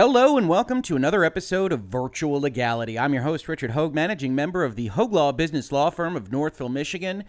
Hello and welcome to another episode of Virtual Legality. I'm your host, Richard Hoeg, managing member of the Hoeg Law Business Law Firm of Northville, Michigan.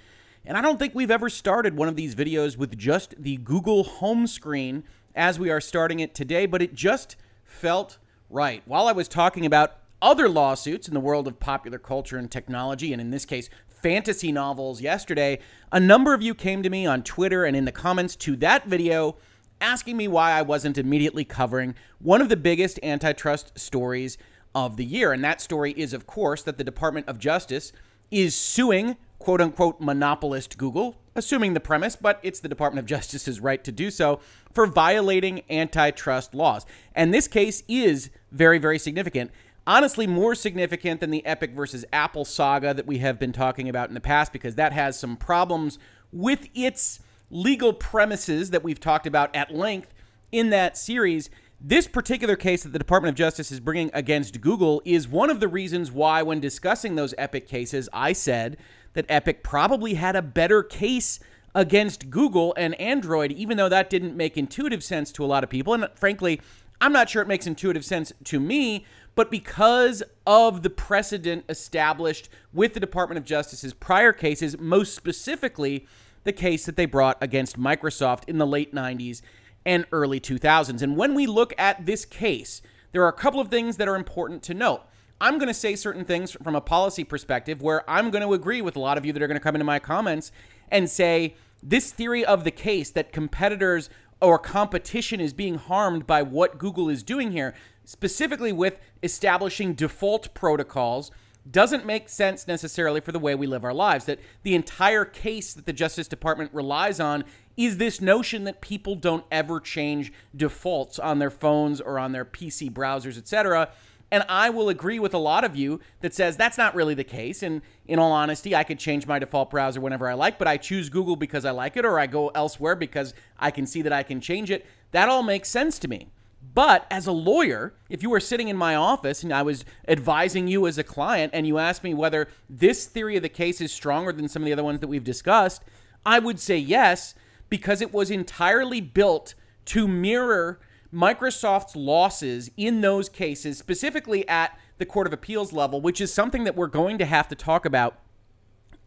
And I don't think we've ever started one of these videos with just the Google home screen as we are starting it today, but it just felt right. While I was talking about other lawsuits in the world of popular culture and technology, and in this case, fantasy novels yesterday, a number of you came to me on Twitter and in the comments to that video asking me why I wasn't immediately covering one of the biggest antitrust stories of the year. And that story is, of course, that the Department of Justice is suing quote unquote monopolist Google, assuming the premise, but it's the Department of Justice's right to do so, for violating antitrust laws. And this case is very, very significant. Honestly, more significant than the Epic versus Apple saga that we have been talking about in the past, because that has some problems with its legal premises that we've talked about at length in that series. This particular case that the Department of Justice is bringing against Google is one of the reasons why, when discussing those Epic cases, I said that Epic probably had a better case against Google and Android, even though that didn't make intuitive sense to a lot of people. And frankly, I'm not sure it makes intuitive sense to me, but because of the precedent established with the Department of Justice's prior cases, most specifically the case that they brought against Microsoft in the late 90s and early 2000s. And when we look at this case, there are a couple of things that are important to note. I'm going to say certain things from a policy perspective where I'm going to agree with a lot of you that are going to come into my comments and say this theory of the case that competitors or competition is being harmed by what Google is doing here, specifically with establishing default protocols doesn't make sense necessarily for the way we live our lives. That the entire case that the Justice Department relies on is this notion that people don't ever change defaults on their phones or on their PC browsers, etc. And I will agree with a lot of you that says that's not really the case. And in all honesty, I could change my default browser whenever I like, but I choose Google because I like it, or I go elsewhere because I can see that I can change it. That all makes sense to me. But as a lawyer, if you were sitting in my office and I was advising you as a client and you asked me whether this theory of the case is stronger than some of the other ones that we've discussed, I would say yes, because it was entirely built to mirror Microsoft's losses in those cases, specifically at the Court of Appeals level, which is something that we're going to have to talk about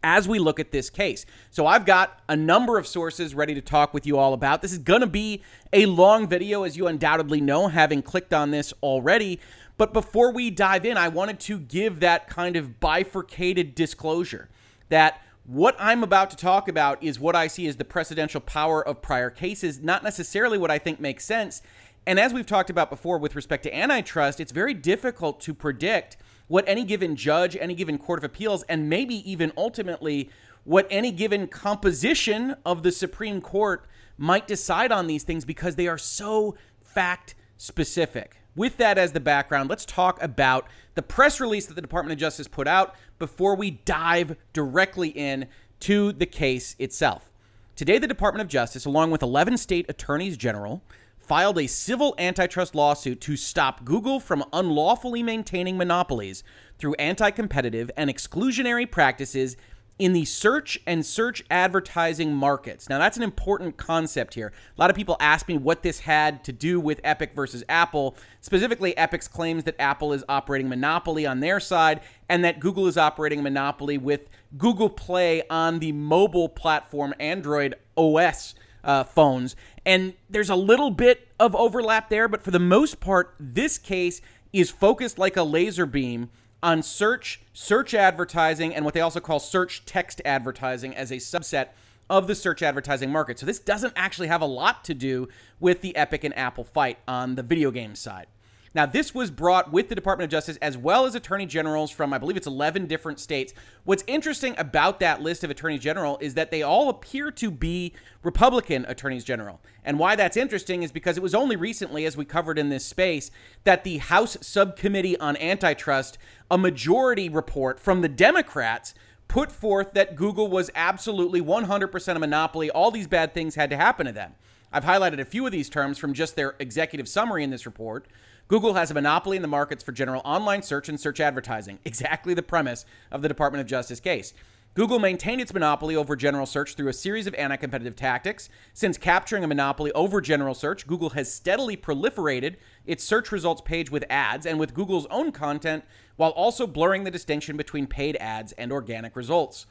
as we look at this case. So I've got a number of sources ready to talk with you all about. This is going to be a long video, as you undoubtedly know, having clicked on this already. But before we dive in, I wanted to give that kind of bifurcated disclosure that what I'm about to talk about is what I see as the precedential power of prior cases, not necessarily what I think makes sense. And as we've talked about before with respect to antitrust, it's very difficult to predict what any given judge, any given court of appeals, and maybe even ultimately what any given composition of the Supreme Court might decide on these things because they are so fact specific. With that as the background, let's talk about the press release that the Department of Justice put out before we dive directly in to the case itself. Today, the Department of Justice, along with 11 state attorneys general, filed a civil antitrust lawsuit to stop Google from unlawfully maintaining monopolies through anti competitive and exclusionary practices in the search and search advertising markets. Now, that's an important concept here. A lot of people ask me what this had to do with Epic versus Apple. Specifically, Epic's claims that Apple is operating monopoly on their side and that Google is operating monopoly with Google Play on the mobile platform Android OS uh, phones. And there's a little bit of overlap there, but for the most part, this case is focused like a laser beam on search, search advertising, and what they also call search text advertising as a subset of the search advertising market. So this doesn't actually have a lot to do with the Epic and Apple fight on the video game side. Now, this was brought with the Department of Justice as well as attorney generals from, I believe it's 11 different states. What's interesting about that list of attorney general is that they all appear to be Republican attorneys general. And why that's interesting is because it was only recently, as we covered in this space, that the House Subcommittee on Antitrust, a majority report from the Democrats, put forth that Google was absolutely 100% a monopoly. All these bad things had to happen to them. I've highlighted a few of these terms from just their executive summary in this report. Google has a monopoly in the markets for general online search and search advertising, exactly the premise of the Department of Justice case. Google maintained its monopoly over general search through a series of anti competitive tactics. Since capturing a monopoly over general search, Google has steadily proliferated its search results page with ads and with Google's own content while also blurring the distinction between paid ads and organic results.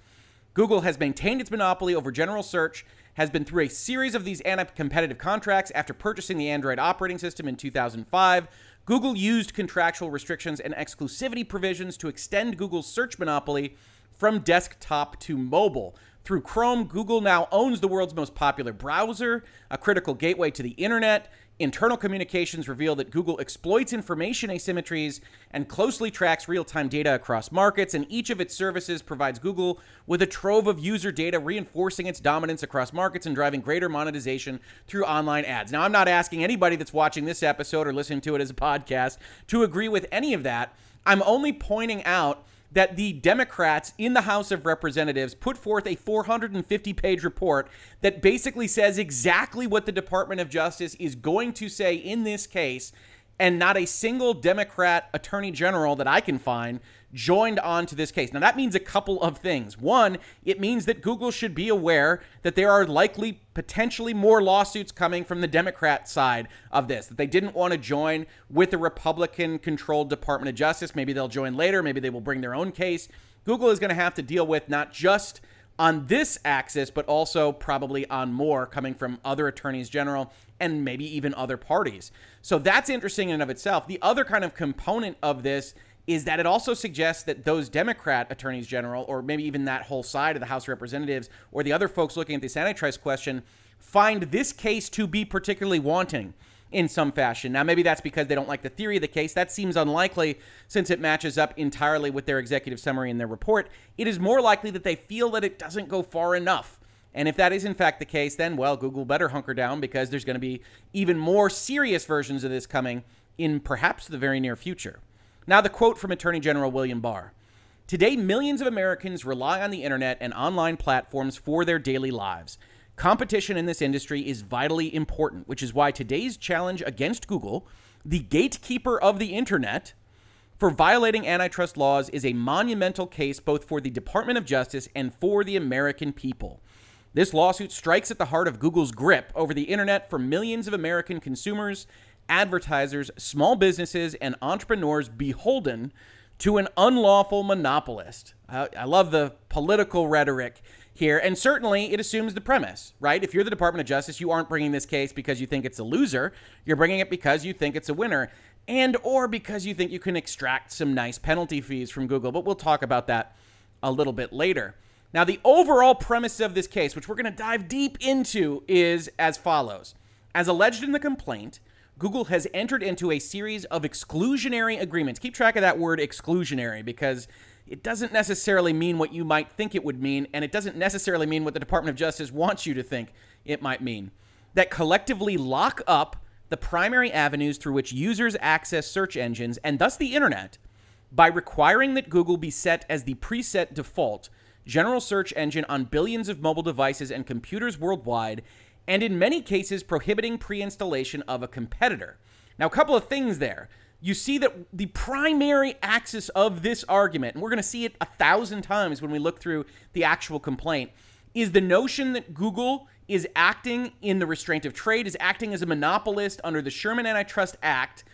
Google has maintained its monopoly over general search, has been through a series of these anti competitive contracts after purchasing the Android operating system in 2005. Google used contractual restrictions and exclusivity provisions to extend Google's search monopoly from desktop to mobile. Through Chrome, Google now owns the world's most popular browser, a critical gateway to the internet, Internal communications reveal that Google exploits information asymmetries and closely tracks real time data across markets, and each of its services provides Google with a trove of user data, reinforcing its dominance across markets and driving greater monetization through online ads. Now, I'm not asking anybody that's watching this episode or listening to it as a podcast to agree with any of that. I'm only pointing out that the Democrats in the House of Representatives put forth a 450 page report that basically says exactly what the Department of Justice is going to say in this case and not a single Democrat attorney general that I can find joined on to this case. Now, that means a couple of things. One, it means that Google should be aware that there are likely potentially more lawsuits coming from the Democrat side of this, that they didn't want to join with the Republican controlled Department of Justice. Maybe they'll join later, maybe they will bring their own case. Google is going to have to deal with not just on this axis, but also probably on more coming from other attorneys general and maybe even other parties. So that's interesting in and of itself. The other kind of component of this is that it also suggests that those Democrat attorneys general, or maybe even that whole side of the House of Representatives, or the other folks looking at this antitrust question, find this case to be particularly wanting in some fashion. Now, maybe that's because they don't like the theory of the case. That seems unlikely since it matches up entirely with their executive summary in their report. It is more likely that they feel that it doesn't go far enough. And if that is in fact the case, then, well, Google better hunker down because there's going to be even more serious versions of this coming in perhaps the very near future. Now, the quote from Attorney General William Barr Today, millions of Americans rely on the internet and online platforms for their daily lives. Competition in this industry is vitally important, which is why today's challenge against Google, the gatekeeper of the internet, for violating antitrust laws is a monumental case both for the Department of Justice and for the American people. This lawsuit strikes at the heart of Google's grip over the internet for millions of American consumers, advertisers, small businesses, and entrepreneurs beholden to an unlawful monopolist. I, I love the political rhetoric here. And certainly it assumes the premise, right? If you're the Department of Justice, you aren't bringing this case because you think it's a loser. You're bringing it because you think it's a winner and or because you think you can extract some nice penalty fees from Google. But we'll talk about that a little bit later. Now, the overall premise of this case, which we're going to dive deep into, is as follows. As alleged in the complaint, Google has entered into a series of exclusionary agreements. Keep track of that word exclusionary because it doesn't necessarily mean what you might think it would mean, and it doesn't necessarily mean what the Department of Justice wants you to think it might mean. That collectively lock up the primary avenues through which users access search engines and thus the internet by requiring that Google be set as the preset default general search engine on billions of mobile devices and computers worldwide, and in many cases prohibiting pre installation of a competitor. Now, a couple of things there you see that the primary axis of this argument, and we're going to see it a thousand times when we look through the actual complaint, is the notion that Google is acting in the restraint of trade, is acting as a monopolist under the Sherman Antitrust Act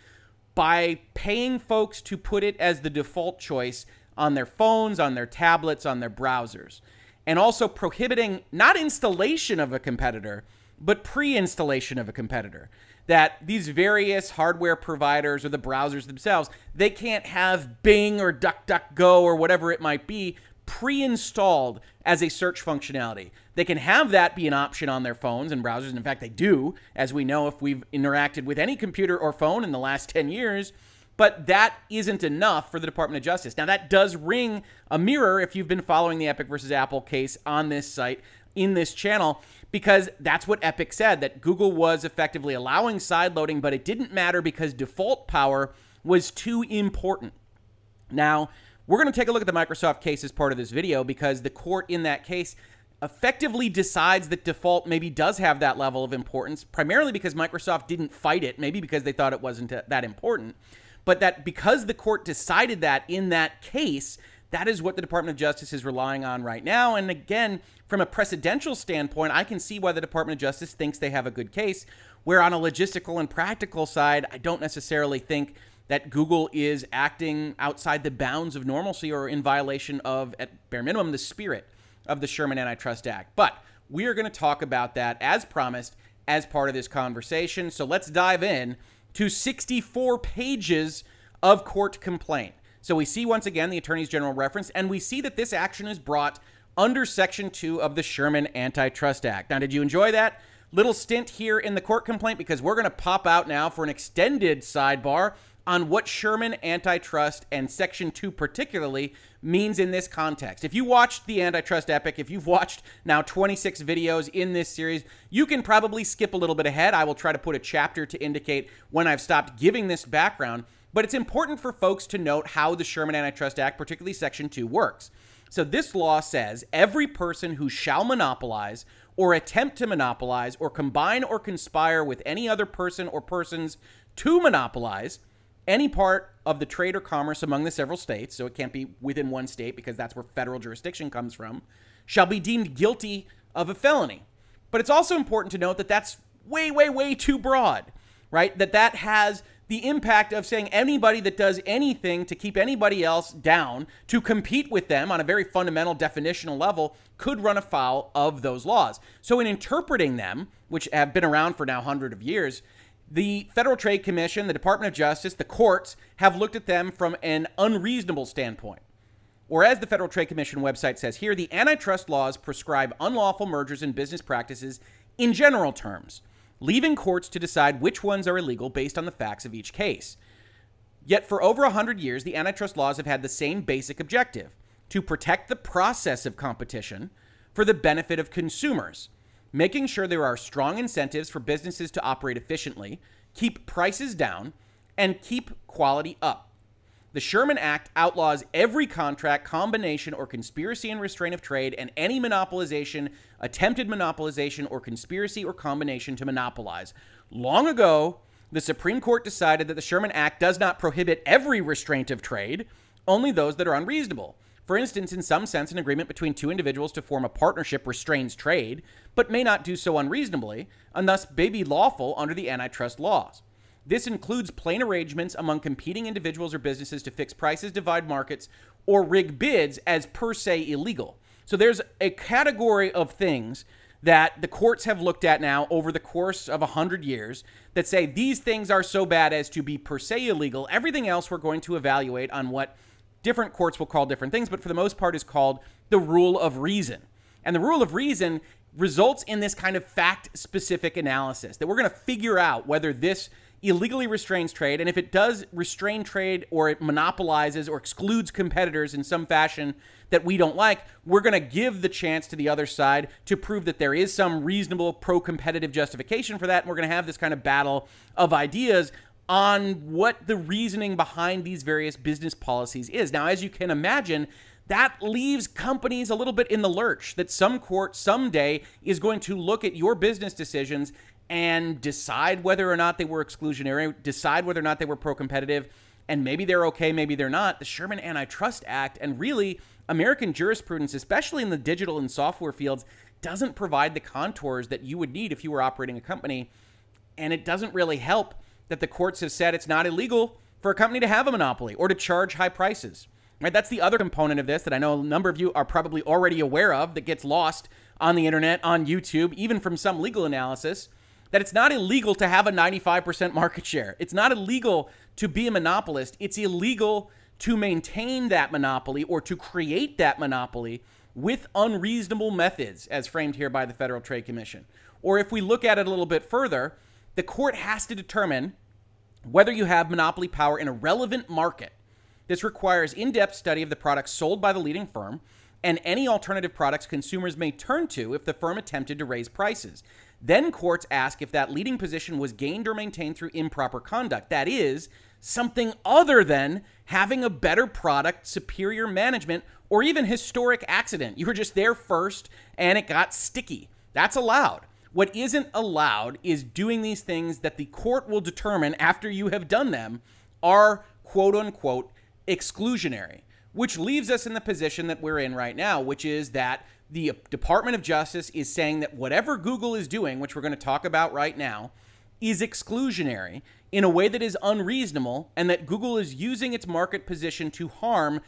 by paying folks to put it as the default choice on their phones, on their tablets, on their browsers, and also prohibiting not installation of a competitor, but pre installation of a competitor that these various hardware providers or the browsers themselves, they can't have Bing or DuckDuckGo or whatever it might be pre-installed as a search functionality. They can have that be an option on their phones and browsers. And in fact, they do, as we know if we've interacted with any computer or phone in the last 10 years. But that isn't enough for the Department of Justice. Now, that does ring a mirror if you've been following the Epic versus Apple case on this site, in this channel because that's what Epic said that Google was effectively allowing sideloading, but it didn't matter because default power was too important. Now, we're going to take a look at the Microsoft case as part of this video because the court in that case effectively decides that default maybe does have that level of importance, primarily because Microsoft didn't fight it, maybe because they thought it wasn't uh, that important, but that because the court decided that in that case, That is what the Department of Justice is relying on right now. And again, from a precedential standpoint, I can see why the Department of Justice thinks they have a good case. Where on a logistical and practical side, I don't necessarily think that Google is acting outside the bounds of normalcy or in violation of, at bare minimum, the spirit of the Sherman Antitrust Act. But we are going to talk about that as promised as part of this conversation. So let's dive in to 64 pages of court complaint. So we see once again the Attorney's General reference, and we see that this action is brought under Section 2 of the Sherman Antitrust Act. Now, did you enjoy that little stint here in the court complaint? Because we're going to pop out now for an extended sidebar on what Sherman antitrust and Section 2 particularly means in this context. If you watched the antitrust epic, if you've watched now 26 videos in this series, you can probably skip a little bit ahead. I will try to put a chapter to indicate when I've stopped giving this background. But it's important for folks to note how the Sherman Antitrust Act, particularly Section 2, works. So this law says every person who shall monopolize or attempt to monopolize or combine or conspire with any other person or persons to monopolize any part of the trade or commerce among the several states, so it can't be within one state because that's where federal jurisdiction comes from, shall be deemed guilty of a felony. But it's also important to note that that's way, way, way too broad, right? That that has the impact of saying anybody that does anything to keep anybody else down, to compete with them on a very fundamental definitional level, could run afoul of those laws. So, in interpreting them, which have been around for now hundred of years, the Federal Trade Commission, the Department of Justice, the courts have looked at them from an unreasonable standpoint. Or, as the Federal Trade Commission website says here, the antitrust laws prescribe unlawful mergers and business practices in general terms leaving courts to decide which ones are illegal based on the facts of each case. Yet, for over 100 years, the antitrust laws have had the same basic objective to protect the process of competition for the benefit of consumers, making sure there are strong incentives for businesses to operate efficiently, keep prices down, and keep quality up. The Sherman Act outlaws every contract, combination, or conspiracy and restraint of trade and any monopolization, attempted monopolization, or conspiracy or combination to monopolize. Long ago, the Supreme Court decided that the Sherman Act does not prohibit every restraint of trade, only those that are unreasonable. For instance, in some sense, an agreement between two individuals to form a partnership restrains trade, but may not do so unreasonably, and thus may be lawful under the antitrust laws. This includes plain arrangements among competing individuals or businesses to fix prices, divide markets, or rig bids as per se illegal. So there's a category of things that the courts have looked at now over the course of 100 years that say these things are so bad as to be per se illegal. Everything else we're going to evaluate on what different courts will call different things, but for the most part is called the rule of reason. And the rule of reason results in this kind of fact specific analysis that we're going to figure out whether this illegally restrains trade, and if it does restrain trade or it monopolizes or excludes competitors in some fashion that we don't like, we're going to give the chance to the other side to prove that there is some reasonable pro competitive justification for that. And we're going to have this kind of battle of ideas on what the reasoning behind these various business policies is. Now, as you can imagine, that leaves companies a little bit in the lurch that some court someday is going to look at your business decisions and decide whether or not they were exclusionary, decide whether or not they were pro competitive, and maybe they're okay, maybe they're not. The Sherman Antitrust Act and really American jurisprudence, especially in the digital and software fields, doesn't provide the contours that you would need if you were operating a company. And it doesn't really help that the courts have said it's not illegal for a company to have a monopoly or to charge high prices. Right? That's the other component of this that I know a number of you are probably already aware of that gets lost on the internet, on YouTube, even from some legal analysis that it's not illegal to have a 95% market share. It's not illegal to be a monopolist. It's illegal to maintain that monopoly or to create that monopoly with unreasonable methods, as framed here by the Federal Trade Commission. Or if we look at it a little bit further, the court has to determine whether you have monopoly power in a relevant market. This requires in depth study of the products sold by the leading firm and any alternative products consumers may turn to if the firm attempted to raise prices. Then courts ask if that leading position was gained or maintained through improper conduct. That is, something other than having a better product, superior management, or even historic accident. You were just there first and it got sticky. That's allowed. What isn't allowed is doing these things that the court will determine after you have done them are quote unquote exclusionary which leaves us in the position that we're in right now, which is that the Department of Justice is saying that whatever Google is doing, which we're going to talk about right now, is exclusionary in a way that is unreasonable and that Google is using its market position to harm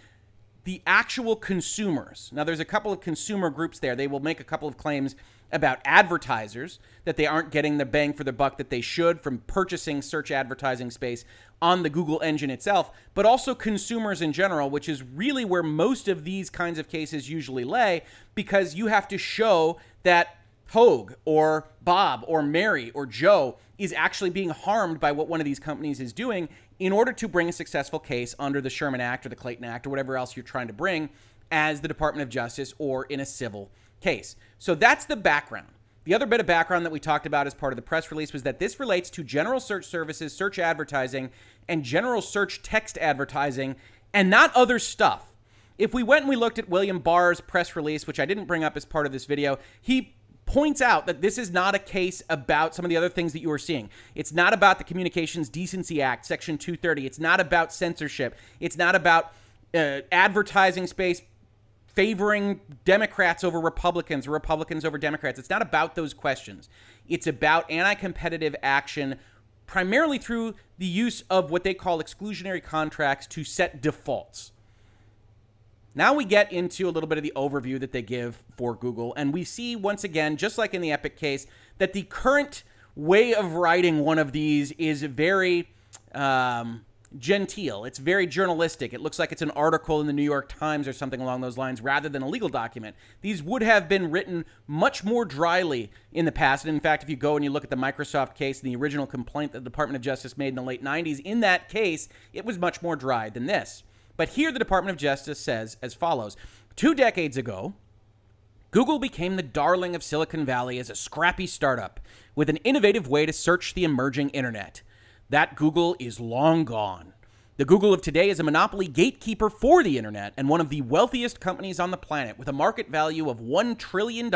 the actual consumers. Now, there's a couple of consumer groups there. They will make a couple of claims about advertisers that they aren't getting the bang for the buck that they should from purchasing search advertising space on the Google engine itself, but also consumers in general, which is really where most of these kinds of cases usually lay because you have to show that Hoeg or Bob or Mary or Joe is actually being harmed by what one of these companies is doing in order to bring a successful case under the Sherman Act or the Clayton Act or whatever else you're trying to bring as the Department of Justice or in a civil case. So that's the background. The other bit of background that we talked about as part of the press release was that this relates to general search services, search advertising, and general search text advertising, and not other stuff. If we went and we looked at William Barr's press release, which I didn't bring up as part of this video, he points out that this is not a case about some of the other things that you are seeing. It's not about the Communications Decency Act, Section 230. It's not about censorship. It's not about uh, advertising space favoring Democrats over Republicans or Republicans over Democrats. It's not about those questions. It's about anti competitive action, primarily through the use of what they call exclusionary contracts to set defaults. Now we get into a little bit of the overview that they give for Google, and we see once again, just like in the Epic case, that the current way of writing one of these is very um, genteel. It's very journalistic. It looks like it's an article in the New York Times or something along those lines rather than a legal document. These would have been written much more dryly in the past. And in fact, if you go and you look at the Microsoft case and the original complaint that the Department of Justice made in the late 90s, in that case, it was much more dry than this. But here the Department of Justice says as follows Two decades ago, Google became the darling of Silicon Valley as a scrappy startup with an innovative way to search the emerging internet. That Google is long gone. The Google of today is a monopoly gatekeeper for the internet and one of the wealthiest companies on the planet with a market value of $1 trillion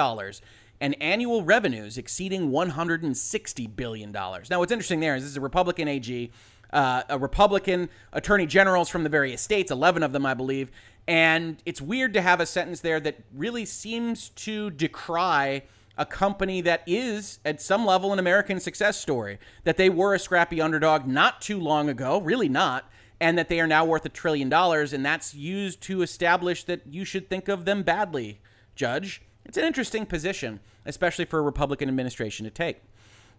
and annual revenues exceeding $160 billion. Now, what's interesting there is this is a Republican AG, uh, a Republican attorney generals from the various states, 11 of them, I believe. And it's weird to have a sentence there that really seems to decry a company that is at some level an American success story. That they were a scrappy underdog not too long ago, really not, and that they are now worth a trillion dollars, and that's used to establish that you should think of them badly, Judge. It's an interesting position, especially for a Republican administration to take.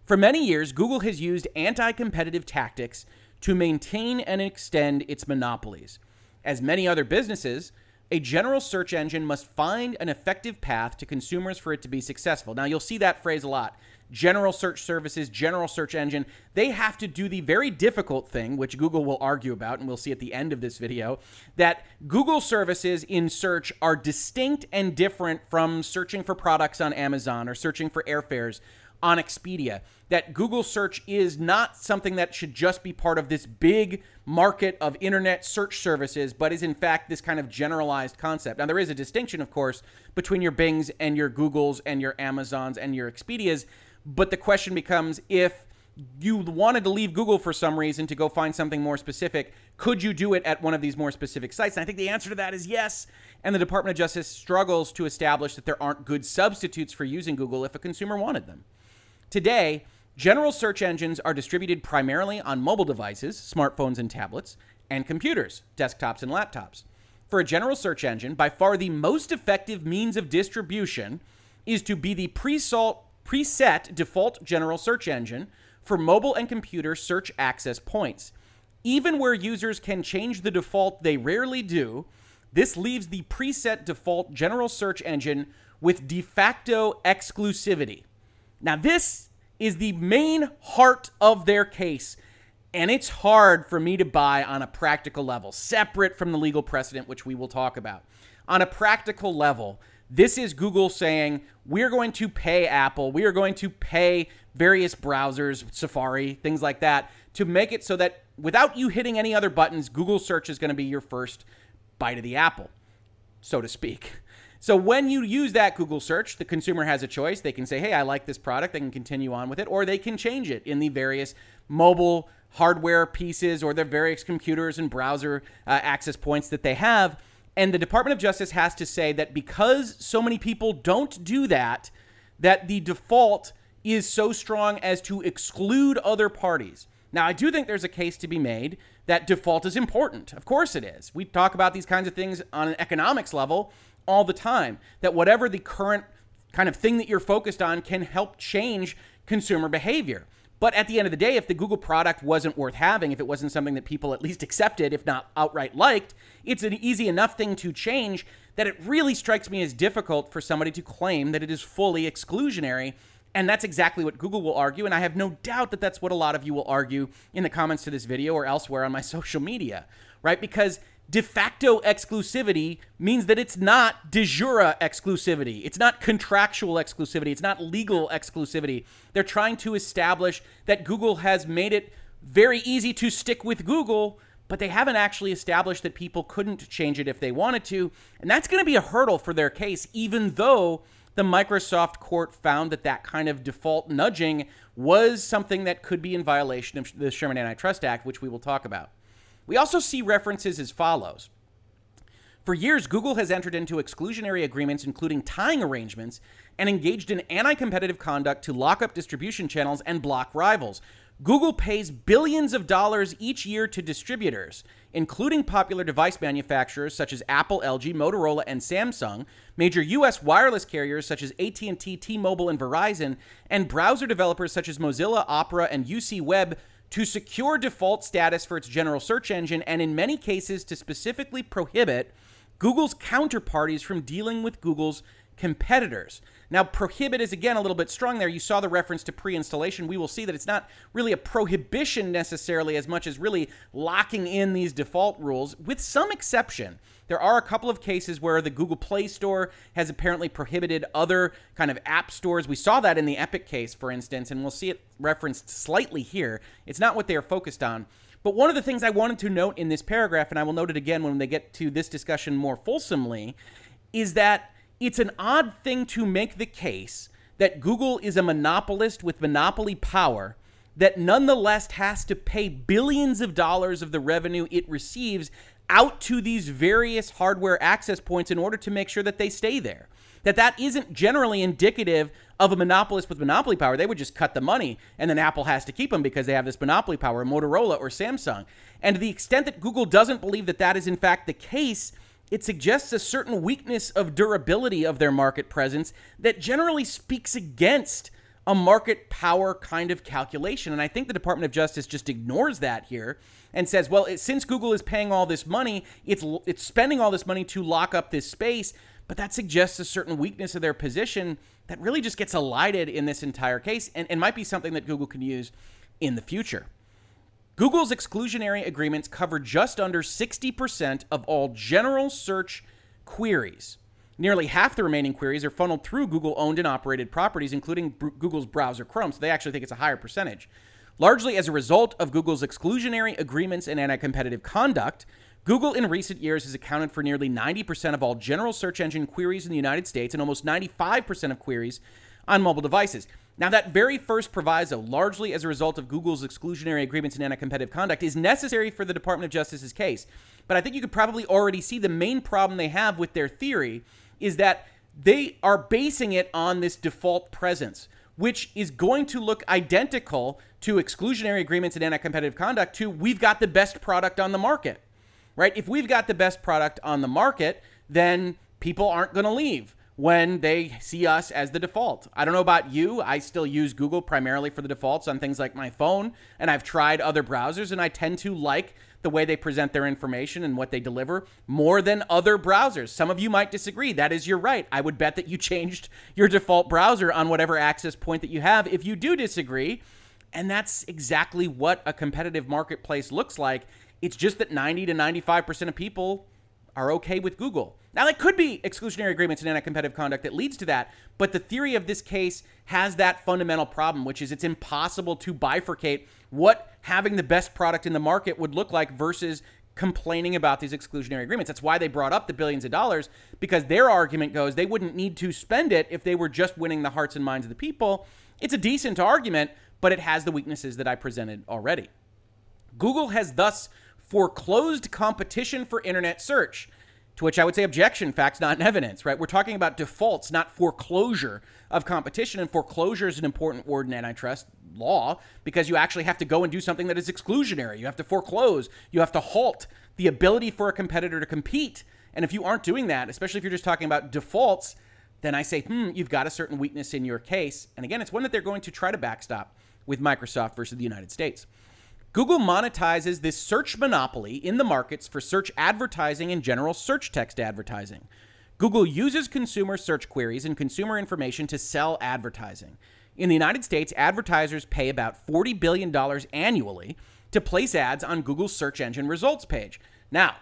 For many years, Google has used anti competitive tactics to maintain and extend its monopolies. As many other businesses, a general search engine must find an effective path to consumers for it to be successful. Now, you'll see that phrase a lot. General search services, general search engine, they have to do the very difficult thing, which Google will argue about, and we'll see at the end of this video, that Google services in search are distinct and different from searching for products on Amazon or searching for airfares on Expedia. That Google search is not something that should just be part of this big market of internet search services, but is in fact this kind of generalized concept. Now, there is a distinction, of course, between your Bings and your Googles and your Amazons and your Expedias, but the question becomes if you wanted to leave Google for some reason to go find something more specific, could you do it at one of these more specific sites? And I think the answer to that is yes. And the Department of Justice struggles to establish that there aren't good substitutes for using Google if a consumer wanted them. Today, general search engines are distributed primarily on mobile devices, smartphones and tablets, and computers, desktops and laptops. For a general search engine, by far the most effective means of distribution is to be the preset default general search engine for mobile and computer search access points. Even where users can change the default, they rarely do. This leaves the preset default general search engine with de facto exclusivity. Now, this is the main heart of their case, and it's hard for me to buy on a practical level, separate from the legal precedent, which we will talk about. On a practical level, this is Google saying, we're going to pay Apple, we are going to pay various browsers, Safari, things like that, to make it so that without you hitting any other buttons, Google search is going to be your first bite of the apple, so to speak. So when you use that Google search, the consumer has a choice. They can say, hey, I like this product. They can continue on with it, or they can change it in the various mobile hardware pieces or the various computers and browser uh, access points that they have. And the Department of Justice has to say that because so many people don't do that, that the default is so strong as to exclude other parties. Now, I do think there's a case to be made that default is important. Of course it is. We talk about these kinds of things on an economics level all the time, that whatever the current kind of thing that you're focused on can help change consumer behavior. But at the end of the day, if the Google product wasn't worth having, if it wasn't something that people at least accepted, if not outright liked, it's an easy enough thing to change that it really strikes me as difficult for somebody to claim that it is fully exclusionary. And that's exactly what Google will argue. And I have no doubt that that's what a lot of you will argue in the comments to this video or elsewhere on my social media, right? Because de facto exclusivity means that it's not de jure exclusivity. It's not contractual exclusivity. It's not legal exclusivity. They're trying to establish that Google has made it very easy to stick with Google, but they haven't actually established that people couldn't change it if they wanted to. And that's going to be a hurdle for their case, even though the Microsoft court found that that kind of default nudging was something that could be in violation of the Sherman Antitrust Act, which we will talk about. We also see references as follows. For years, Google has entered into exclusionary agreements, including tying arrangements, and engaged in anti competitive conduct to lock up distribution channels and block rivals. Google pays billions of dollars each year to distributors, including popular device manufacturers such as Apple, LG, Motorola, and Samsung, major US wireless carriers such as AT&T, T-Mobile, and Verizon, and browser developers such as Mozilla, Opera, and UC Web to secure default status for its general search engine and in many cases to specifically prohibit Google's counterparties from dealing with Google's competitors. Now, prohibit is again a little bit strong there. You saw the reference to pre installation. We will see that it's not really a prohibition necessarily as much as really locking in these default rules, with some exception. There are a couple of cases where the Google Play Store has apparently prohibited other kind of app stores. We saw that in the Epic case, for instance, and we'll see it referenced slightly here. It's not what they are focused on. But one of the things I wanted to note in this paragraph, and I will note it again when they get to this discussion more fulsomely, is that it's an odd thing to make the case that Google is a monopolist with monopoly power that nonetheless has to pay billions of dollars of the revenue it receives out to these various hardware access points in order to make sure that they stay there. That that isn't generally indicative of a monopolist with monopoly power. They would just cut the money, and then Apple has to keep them because they have this monopoly power, Motorola or Samsung. And to the extent that Google doesn't believe that that is in fact the case, it suggests a certain weakness of durability of their market presence that generally speaks against a market power kind of calculation. And I think the Department of Justice just ignores that here and says, well, it, since Google is paying all this money, it's it's spending all this money to lock up this space, but that suggests a certain weakness of their position that really just gets elided in this entire case and, and might be something that Google can use in the future. Google's exclusionary agreements cover just under 60% of all general search queries. Nearly half the remaining queries are funneled through Google owned and operated properties, including Google's browser Chrome, so they actually think it's a higher percentage. Largely as a result of Google's exclusionary agreements and anti competitive conduct, Google in recent years has accounted for nearly 90% of all general search engine queries in the United States and almost 95% of queries on mobile devices. Now, that very first proviso, largely as a result of Google's exclusionary agreements and anti competitive conduct, is necessary for the Department of Justice's case. But I think you could probably already see the main problem they have with their theory is that they are basing it on this default presence, which is going to look identical to exclusionary agreements and anti competitive conduct to we've got the best product on the market, right? If we've got the best product on the market, then people aren't going to leave when they see us as the default. I don't know about you. I still use Google primarily for the defaults on things like my phone, and I've tried other browsers, and I tend to like the way they present their information and what they deliver more than other browsers. Some of you might disagree. That is your right. I would bet that you changed your default browser on whatever access point that you have if you do disagree. And that's exactly what a competitive marketplace looks like. It's just that 90 to 95% of people are okay with Google. Now, it could be exclusionary agreements and anti competitive conduct that leads to that, but the theory of this case has that fundamental problem, which is it's impossible to bifurcate what having the best product in the market would look like versus complaining about these exclusionary agreements. That's why they brought up the billions of dollars, because their argument goes they wouldn't need to spend it if they were just winning the hearts and minds of the people. It's a decent argument, but it has the weaknesses that I presented already. Google has thus foreclosed competition for internet search To which I would say objection, facts not in evidence, right? We're talking about defaults, not foreclosure of competition. And foreclosure is an important word in antitrust law because you actually have to go and do something that is exclusionary. You have to foreclose, you have to halt the ability for a competitor to compete. And if you aren't doing that, especially if you're just talking about defaults, then I say, hmm, you've got a certain weakness in your case. And again, it's one that they're going to try to backstop with Microsoft versus the United States. Google monetizes this search monopoly in the markets for search advertising and general search text advertising. Google uses consumer search queries and consumer information to sell advertising. In the United States, advertisers pay about $40 billion annually to place ads on Google's search engine results page. Now,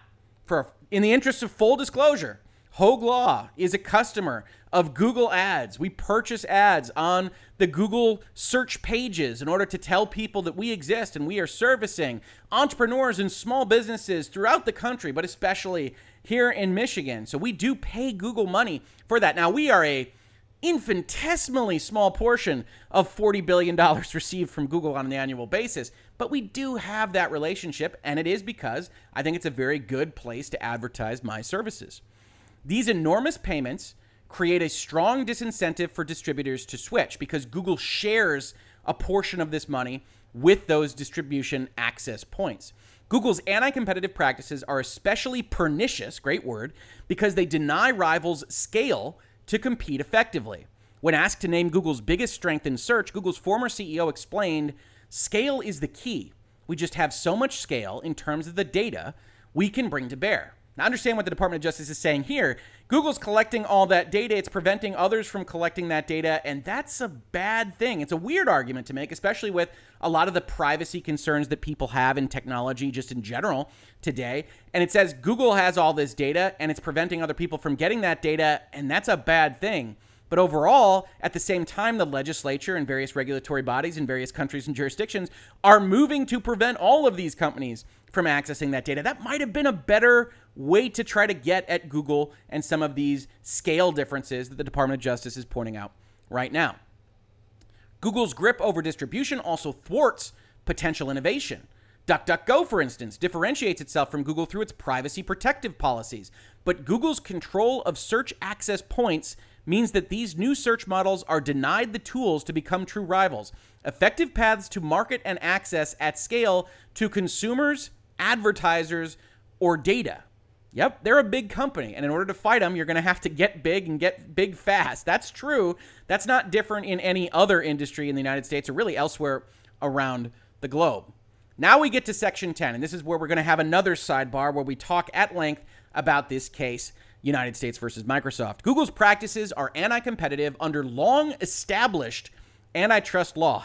for in the interest of full disclosure, Hoeg Law is a customer of Google Ads. We purchase ads on the Google search pages in order to tell people that we exist and we are servicing entrepreneurs and small businesses throughout the country, but especially here in Michigan. So we do pay Google money for that. Now, we are a infinitesimally small portion of $40 billion received from Google on an annual basis. But we do have that relationship, and it is because I think it's a very good place to advertise my services. These enormous payments create a strong disincentive for distributors to switch because Google shares a portion of this money with those distribution access points. Google's anti competitive practices are especially pernicious, great word, because they deny rivals scale to compete effectively. When asked to name Google's biggest strength in search, Google's former CEO explained scale is the key. We just have so much scale in terms of the data we can bring to bear. Now, understand what the Department of Justice is saying here. Google's collecting all that data, it's preventing others from collecting that data, and that's a bad thing. It's a weird argument to make, especially with a lot of the privacy concerns that people have in technology just in general today. And it says Google has all this data and it's preventing other people from getting that data, and that's a bad thing. But overall, at the same time, the legislature and various regulatory bodies in various countries and jurisdictions are moving to prevent all of these companies from accessing that data. That might have been a better way to try to get at Google and some of these scale differences that the Department of Justice is pointing out right now. Google's grip over distribution also thwarts potential innovation. DuckDuckGo, for instance, differentiates itself from Google through its privacy protective policies. But Google's control of search access points means that these new search models are denied the tools to become true rivals, effective paths to market and access at scale to consumers, advertisers, or data. Yep, they're a big company, and in order to fight them, you're going to have to get big and get big fast. That's true. That's not different in any other industry in the United States or really elsewhere around the globe. Now we get to Section 10, and this is where we're going to have another sidebar where we talk at length about this case United States versus Microsoft. Google's practices are anti competitive under long established antitrust law.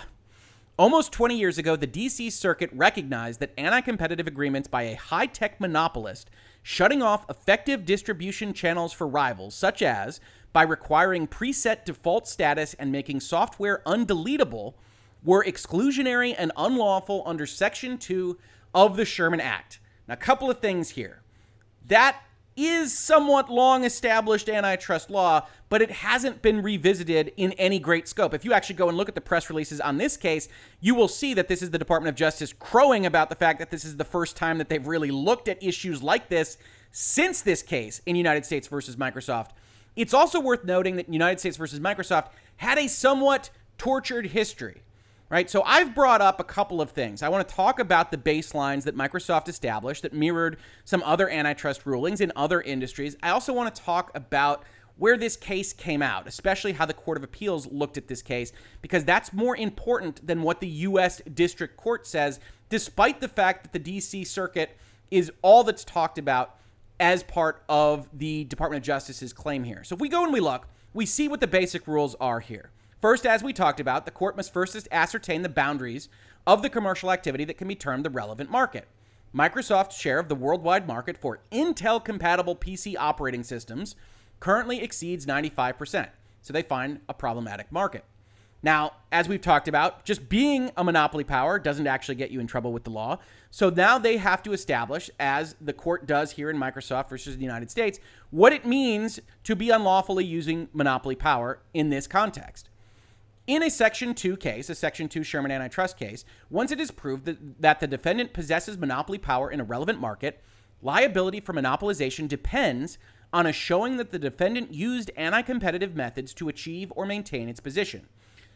Almost 20 years ago, the DC Circuit recognized that anti competitive agreements by a high tech monopolist shutting off effective distribution channels for rivals, such as by requiring preset default status and making software undeletable, were exclusionary and unlawful under Section 2 of the Sherman Act. Now, a couple of things here. That is somewhat long established antitrust law, but it hasn't been revisited in any great scope. If you actually go and look at the press releases on this case, you will see that this is the Department of Justice crowing about the fact that this is the first time that they've really looked at issues like this since this case in United States versus Microsoft. It's also worth noting that United States versus Microsoft had a somewhat tortured history right? So I've brought up a couple of things. I want to talk about the baselines that Microsoft established that mirrored some other antitrust rulings in other industries. I also want to talk about where this case came out, especially how the Court of Appeals looked at this case, because that's more important than what the U.S. District Court says, despite the fact that the D.C. Circuit is all that's talked about as part of the Department of Justice's claim here. So if we go and we look, we see what the basic rules are here. First, as we talked about, the court must first ascertain the boundaries of the commercial activity that can be termed the relevant market. Microsoft's share of the worldwide market for Intel compatible PC operating systems currently exceeds 95%, so they find a problematic market. Now, as we've talked about, just being a monopoly power doesn't actually get you in trouble with the law. So now they have to establish, as the court does here in Microsoft versus the United States, what it means to be unlawfully using monopoly power in this context. In a Section 2 case, a Section 2 Sherman antitrust case, once it is proved that, that the defendant possesses monopoly power in a relevant market, liability for monopolization depends on a showing that the defendant used anti competitive methods to achieve or maintain its position.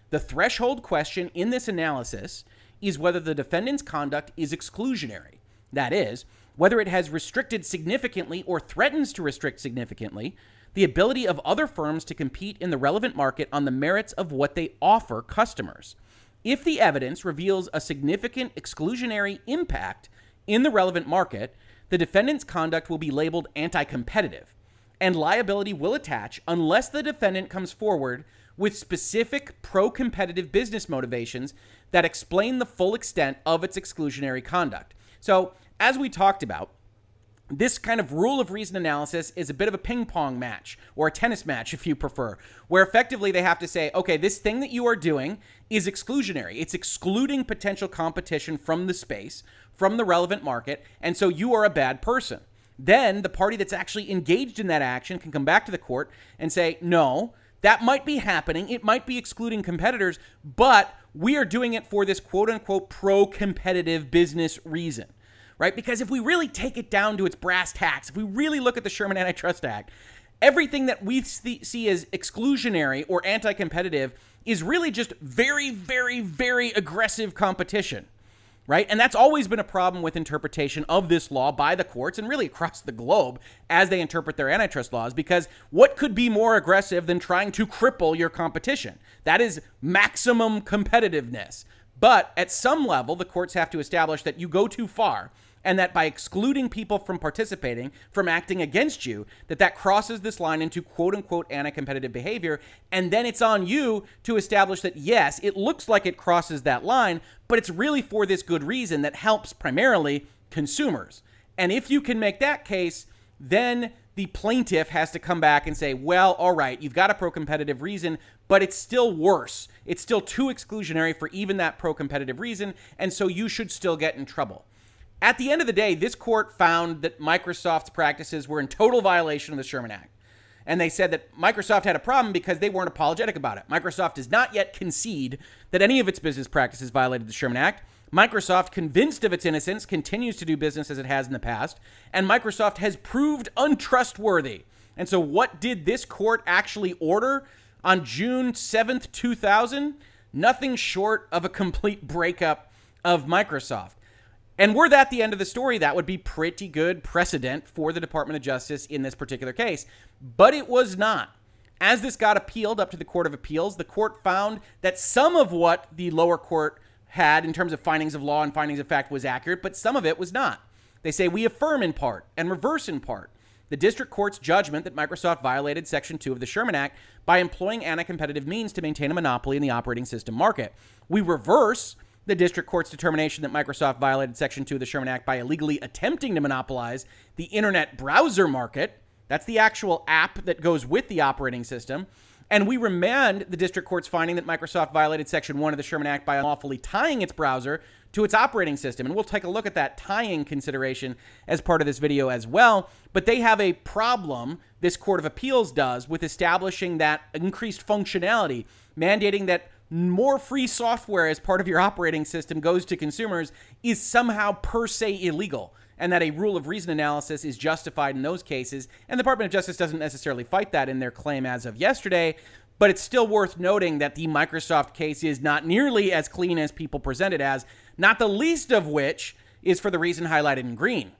The threshold question in this analysis is whether the defendant's conduct is exclusionary. That is, whether it has restricted significantly or threatens to restrict significantly the ability of other firms to compete in the relevant market on the merits of what they offer customers. If the evidence reveals a significant exclusionary impact in the relevant market, the defendant's conduct will be labeled anti competitive, and liability will attach unless the defendant comes forward with specific pro competitive business motivations that explain the full extent of its exclusionary conduct. So, as we talked about, this kind of rule of reason analysis is a bit of a ping pong match or a tennis match, if you prefer, where effectively they have to say, okay, this thing that you are doing is exclusionary. It's excluding potential competition from the space, from the relevant market, and so you are a bad person. Then the party that's actually engaged in that action can come back to the court and say, no, that might be happening. It might be excluding competitors, but we are doing it for this quote unquote pro competitive business reason right? Because if we really take it down to its brass tacks, if we really look at the Sherman Antitrust Act, everything that we see as exclusionary or anti competitive is really just very, very, very aggressive competition, right? And that's always been a problem with interpretation of this law by the courts and really across the globe as they interpret their antitrust laws, because what could be more aggressive than trying to cripple your competition? That is maximum competitiveness. But at some level, the courts have to establish that you go too far and that by excluding people from participating, from acting against you, that that crosses this line into quote unquote anti-competitive behavior, and then it's on you to establish that yes, it looks like it crosses that line, but it's really for this good reason that helps primarily consumers. And if you can make that case, then the plaintiff has to come back and say, well, all right, you've got a pro competitive reason, but it's still worse. It's still too exclusionary for even that pro competitive reason, and so you should still get in trouble. At the end of the day, this court found that Microsoft's practices were in total violation of the Sherman Act. And they said that Microsoft had a problem because they weren't apologetic about it. Microsoft does not yet concede that any of its business practices violated the Sherman Act. Microsoft, convinced of its innocence, continues to do business as it has in the past, and Microsoft has proved untrustworthy. And so, what did this court actually order on June 7th, 2000? Nothing short of a complete breakup of Microsoft. And were that the end of the story, that would be pretty good precedent for the Department of Justice in this particular case. But it was not. As this got appealed up to the Court of Appeals, the court found that some of what the lower court had in terms of findings of law and findings of fact was accurate, but some of it was not. They say we affirm in part and reverse in part the district court's judgment that Microsoft violated Section 2 of the Sherman Act by employing anti competitive means to maintain a monopoly in the operating system market. We reverse the district court's determination that Microsoft violated Section 2 of the Sherman Act by illegally attempting to monopolize the internet browser market. That's the actual app that goes with the operating system. And we remand the district court's finding that Microsoft violated Section 1 of the Sherman Act by unlawfully tying its browser to its operating system. And we'll take a look at that tying consideration as part of this video as well. But they have a problem, this Court of Appeals does, with establishing that increased functionality, mandating that more free software as part of your operating system goes to consumers is somehow per se illegal and that a rule of reason analysis is justified in those cases. And the Department of Justice doesn't necessarily fight that in their claim as of yesterday, but it's still worth noting that the Microsoft case is not nearly as clean as people present it as, not the least of which is for the reason highlighted in green.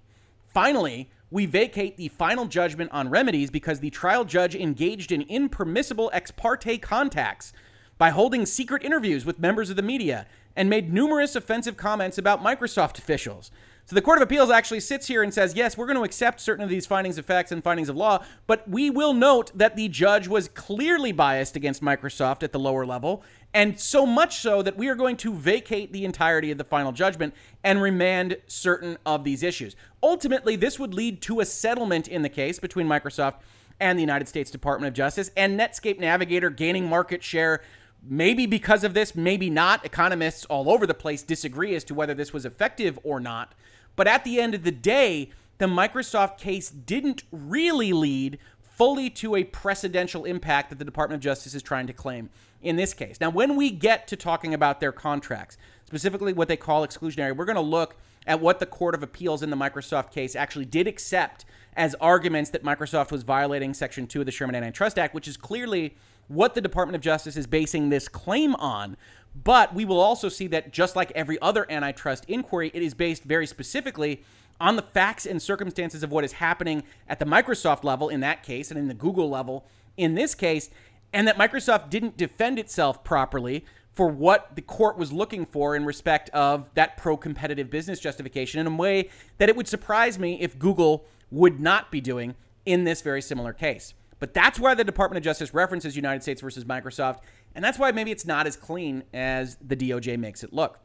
Finally, we vacate the final judgment on remedies because the trial judge engaged in impermissible ex parte contacts by holding secret interviews with members of the media and made numerous offensive comments about Microsoft officials. So the Court of Appeals actually sits here and says, yes, we're going to accept certain of these findings of facts and findings of law, but we will note that the judge was clearly biased against Microsoft at the lower level, and so much so that we are going to vacate the entirety of the final judgment and remand certain of these issues. Ultimately, this would lead to a settlement in the case between Microsoft and the United States Department of Justice and Netscape Navigator gaining market share Maybe because of this, maybe not. Economists all over the place disagree as to whether this was effective or not. But at the end of the day, the Microsoft case didn't really lead fully to a precedential impact that the Department of Justice is trying to claim in this case. Now, when we get to talking about their contracts, specifically what they call exclusionary, we're going to look at what the Court of Appeals in the Microsoft case actually did accept as arguments that Microsoft was violating Section 2 of the Sherman Antitrust Act, which is clearly what the Department of Justice is basing this claim on. But we will also see that just like every other antitrust inquiry, it is based very specifically on the facts and circumstances of what is happening at the Microsoft level in that case and in the Google level in this case, and that Microsoft didn't defend itself properly for what the court was looking for in respect of that pro competitive business justification in a way that it would surprise me if Google would not be doing in this very similar case. But that's why the Department of Justice references United States versus Microsoft, and that's why maybe it's not as clean as the DOJ makes it look.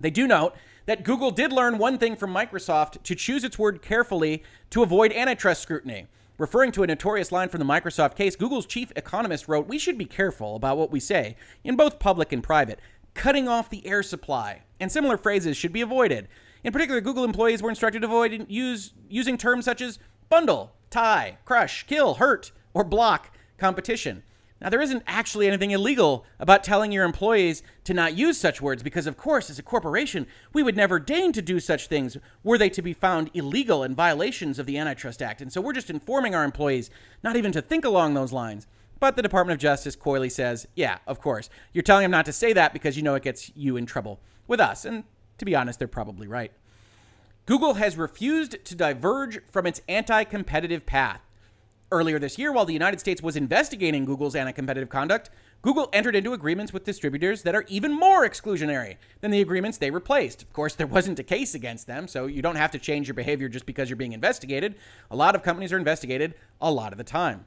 They do note that Google did learn one thing from Microsoft to choose its word carefully to avoid antitrust scrutiny. Referring to a notorious line from the Microsoft case, Google's chief economist wrote, We should be careful about what we say, in both public and private. Cutting off the air supply and similar phrases should be avoided. In particular, Google employees were instructed to avoid use, using terms such as bundle, tie, crush, kill, hurt, or block competition. Now, there isn't actually anything illegal about telling your employees to not use such words because, of course, as a corporation, we would never deign to do such things were they to be found illegal and violations of the Antitrust Act. And so we're just informing our employees not even to think along those lines. But the Department of Justice coyly says, yeah, of course. You're telling them not to say that because you know it gets you in trouble with us. And to be honest, they're probably right. Google has refused to diverge from its anti competitive path. Earlier this year, while the United States was investigating Google's anti competitive conduct, Google entered into agreements with distributors that are even more exclusionary than the agreements they replaced. Of course, there wasn't a case against them, so you don't have to change your behavior just because you're being investigated. A lot of companies are investigated a lot of the time.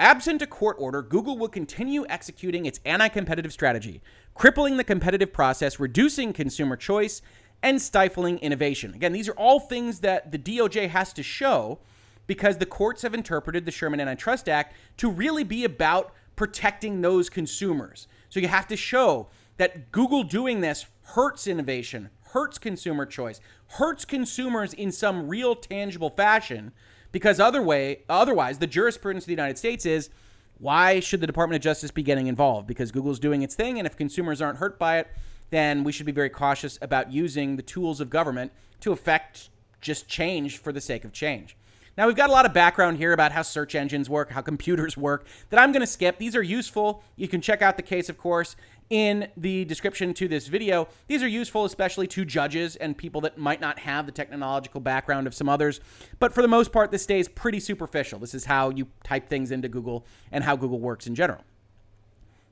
Absent a court order, Google will continue executing its anti competitive strategy, crippling the competitive process, reducing consumer choice, and stifling innovation. Again, these are all things that the DOJ has to show because the courts have interpreted the Sherman Antitrust Act to really be about protecting those consumers. So you have to show that Google doing this hurts innovation, hurts consumer choice, hurts consumers in some real tangible fashion because other way, otherwise the jurisprudence of the United States is why should the Department of Justice be getting involved? Because Google's doing its thing and if consumers aren't hurt by it, then we should be very cautious about using the tools of government to affect just change for the sake of change. Now, we've got a lot of background here about how search engines work, how computers work, that I'm going to skip. These are useful. You can check out the case, of course, in the description to this video. These are useful, especially to judges and people that might not have the technological background of some others. But for the most part, this stays pretty superficial. This is how you type things into Google and how Google works in general.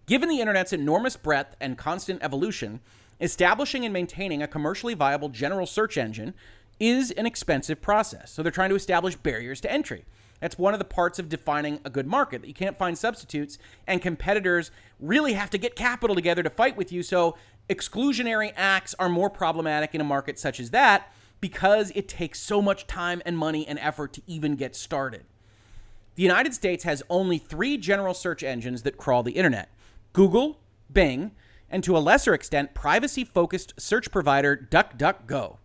Given the internet's enormous breadth and constant evolution, establishing and maintaining a commercially viable general search engine is an expensive process. So they're trying to establish barriers to entry. That's one of the parts of defining a good market that you can't find substitutes, and competitors really have to get capital together to fight with you. So exclusionary acts are more problematic in a market such as that because it takes so much time and money and effort to even get started. The United States has only three general search engines that crawl the internet Google, Bing, and to a lesser extent, privacy focused search provider DuckDuckGo.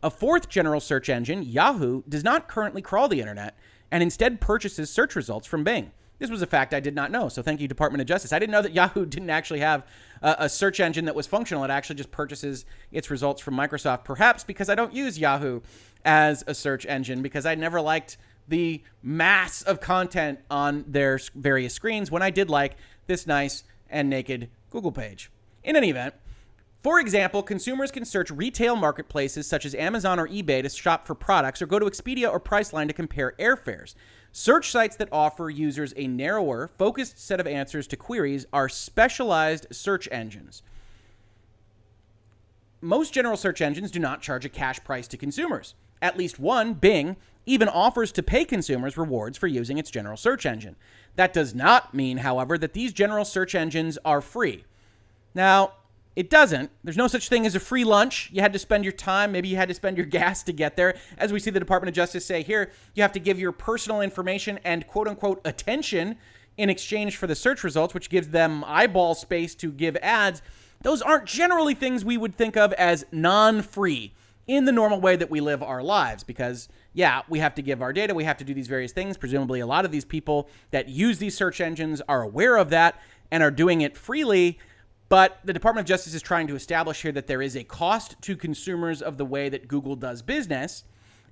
A fourth general search engine, Yahoo, does not currently crawl the internet and instead purchases search results from Bing. This was a fact I did not know, so thank you, Department of Justice. I didn't know that Yahoo didn't actually have a, a, search engine that was functional. It actually just purchases its results from Microsoft, perhaps because I don't use Yahoo as a search engine because I never liked the mass of content on their various screens when I did like this nice and naked Google page. In any event, for example, consumers can search retail marketplaces such as Amazon or eBay to shop for products or go to Expedia or Priceline to compare airfares. Search sites that offer users a narrower, focused set of answers to queries are specialized search engines. Most general search engines do not charge a cash price to consumers. At least one, Bing, even offers to pay consumers rewards for using its general search engine. That does not mean, however, that these general search engines are free. Now, it doesn't. There's no such thing as a free lunch. You had to spend your time. Maybe you had to spend your gas to get there. As we see the Department of Justice say here, you have to give your personal information and quote unquote attention in exchange for the search results, which gives them eyeball space to give ads. Those aren't generally things we would think of as non free in the normal way that we live our lives because yeah we have to give our data we have to do these various things presumably a lot of these people that use these search engines are aware of that and are doing it freely But the Department of Justice is trying to establish here that there is a cost to consumers of the way that Google does business.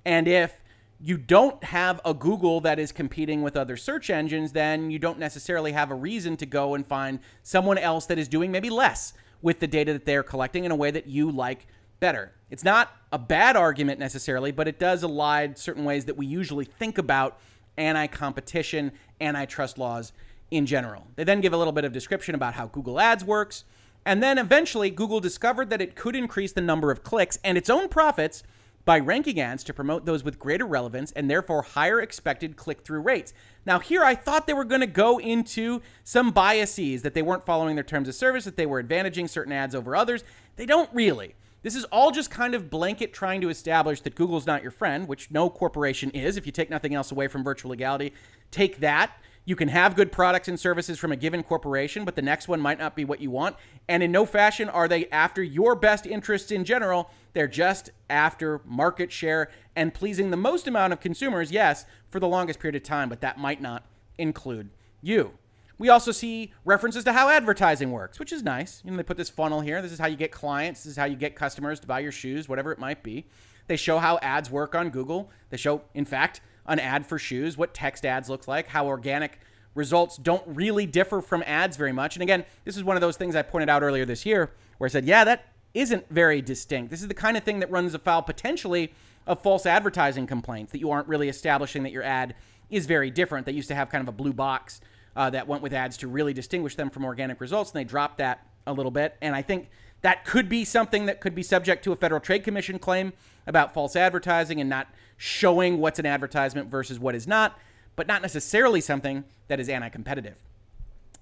And if you don't have a Google that is competing with other search engines, then you don't necessarily have a reason to go and find someone else that is doing maybe less with the data that they're collecting in a way that you like better. It's not a bad argument necessarily, but it does elide certain ways that we usually think about anti competition, antitrust laws in general. They then give a little bit of description about how Google Ads works. And then eventually, Google discovered that it could increase the number of clicks and its own profits by ranking ads to promote those with greater relevance and therefore higher expected click through rates. Now, here I thought they were going to go into some biases that they weren't following their terms of service, that they were advantaging certain ads over others. They don't really. This is all just kind of blanket trying to establish that Google's not your friend, which no corporation is. If you take nothing else away from virtual legality, take that. You can have good products and services from a given corporation, but the next one might not be what you want. And in no fashion are they after your best interests in general. They're just after market share and pleasing the most amount of consumers, yes, for the longest period of time, but that might not include you. We also see references to how advertising works, which is nice. You know, they put this funnel here. This is how you get clients. This is how you get customers to buy your shoes, whatever it might be. They show how ads work on Google. They show, in fact, an ad for shoes, what text ads look like, how organic results don't really differ from ads very much. And again, this is one of those things I pointed out earlier this year where I said, yeah, that isn't very distinct. This is the kind of thing that runs afoul potentially of false advertising complaints that you aren't really establishing that your ad is very different. They used to have kind of a blue box uh, that went with ads to really distinguish them from organic results, and they dropped that a little bit. And I think that could be something that could be subject to a Federal Trade Commission claim about false advertising and not showing what's an advertisement versus what is not, but not necessarily something that is anti competitive.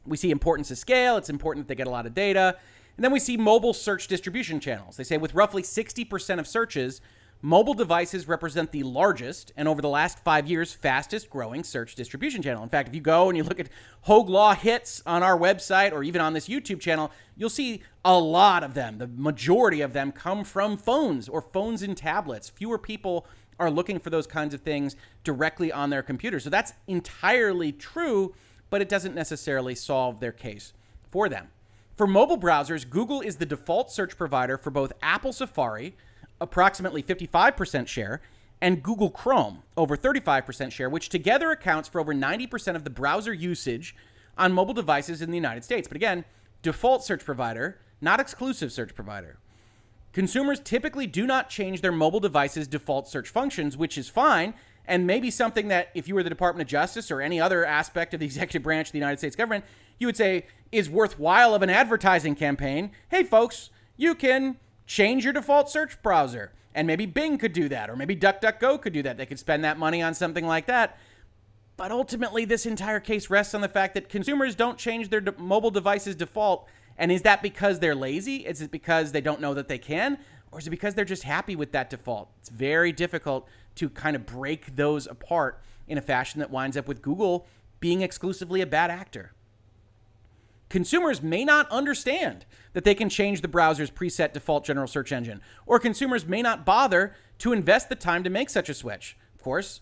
We see importance of scale, it's important that they get a lot of data. And then we see mobile search distribution channels. They say with roughly 60% of searches, Mobile devices represent the largest and over the last five years, fastest growing search distribution channel. In fact, if you go and you look at Hoeg Law hits on our website or even on this YouTube channel, you'll see a lot of them. The majority of them come from phones or phones and tablets. Fewer people are looking for those kinds of things directly on their computer. So that's entirely true, but it doesn't necessarily solve their case for them. For mobile browsers, Google is the default search provider for both Apple Safari approximately 55% share, and Google Chrome, over 35% share, which together accounts for over 90% of the browser usage on mobile devices in the United States. But again, default search provider, not exclusive search provider. Consumers typically do not change their mobile device's default search functions, which is fine, and maybe something that if you were the Department of Justice or any other aspect of the executive branch of the United States government, you would say is worthwhile of an advertising campaign. Hey, folks, you can change your default search browser. And maybe Bing could do that, or maybe DuckDuckGo could do that. They could spend that money on something like that. But ultimately, this entire case rests on the fact that consumers don't change their de- mobile device's default. And is that because they're lazy? Is it because they don't know that they can? Or is it because they're just happy with that default? It's very difficult to kind of break those apart in a fashion that winds up with Google being exclusively a bad actor. Consumers may not understand that they can change the browser's preset default general search engine, or consumers may not bother to invest the time to make such a switch. Of course,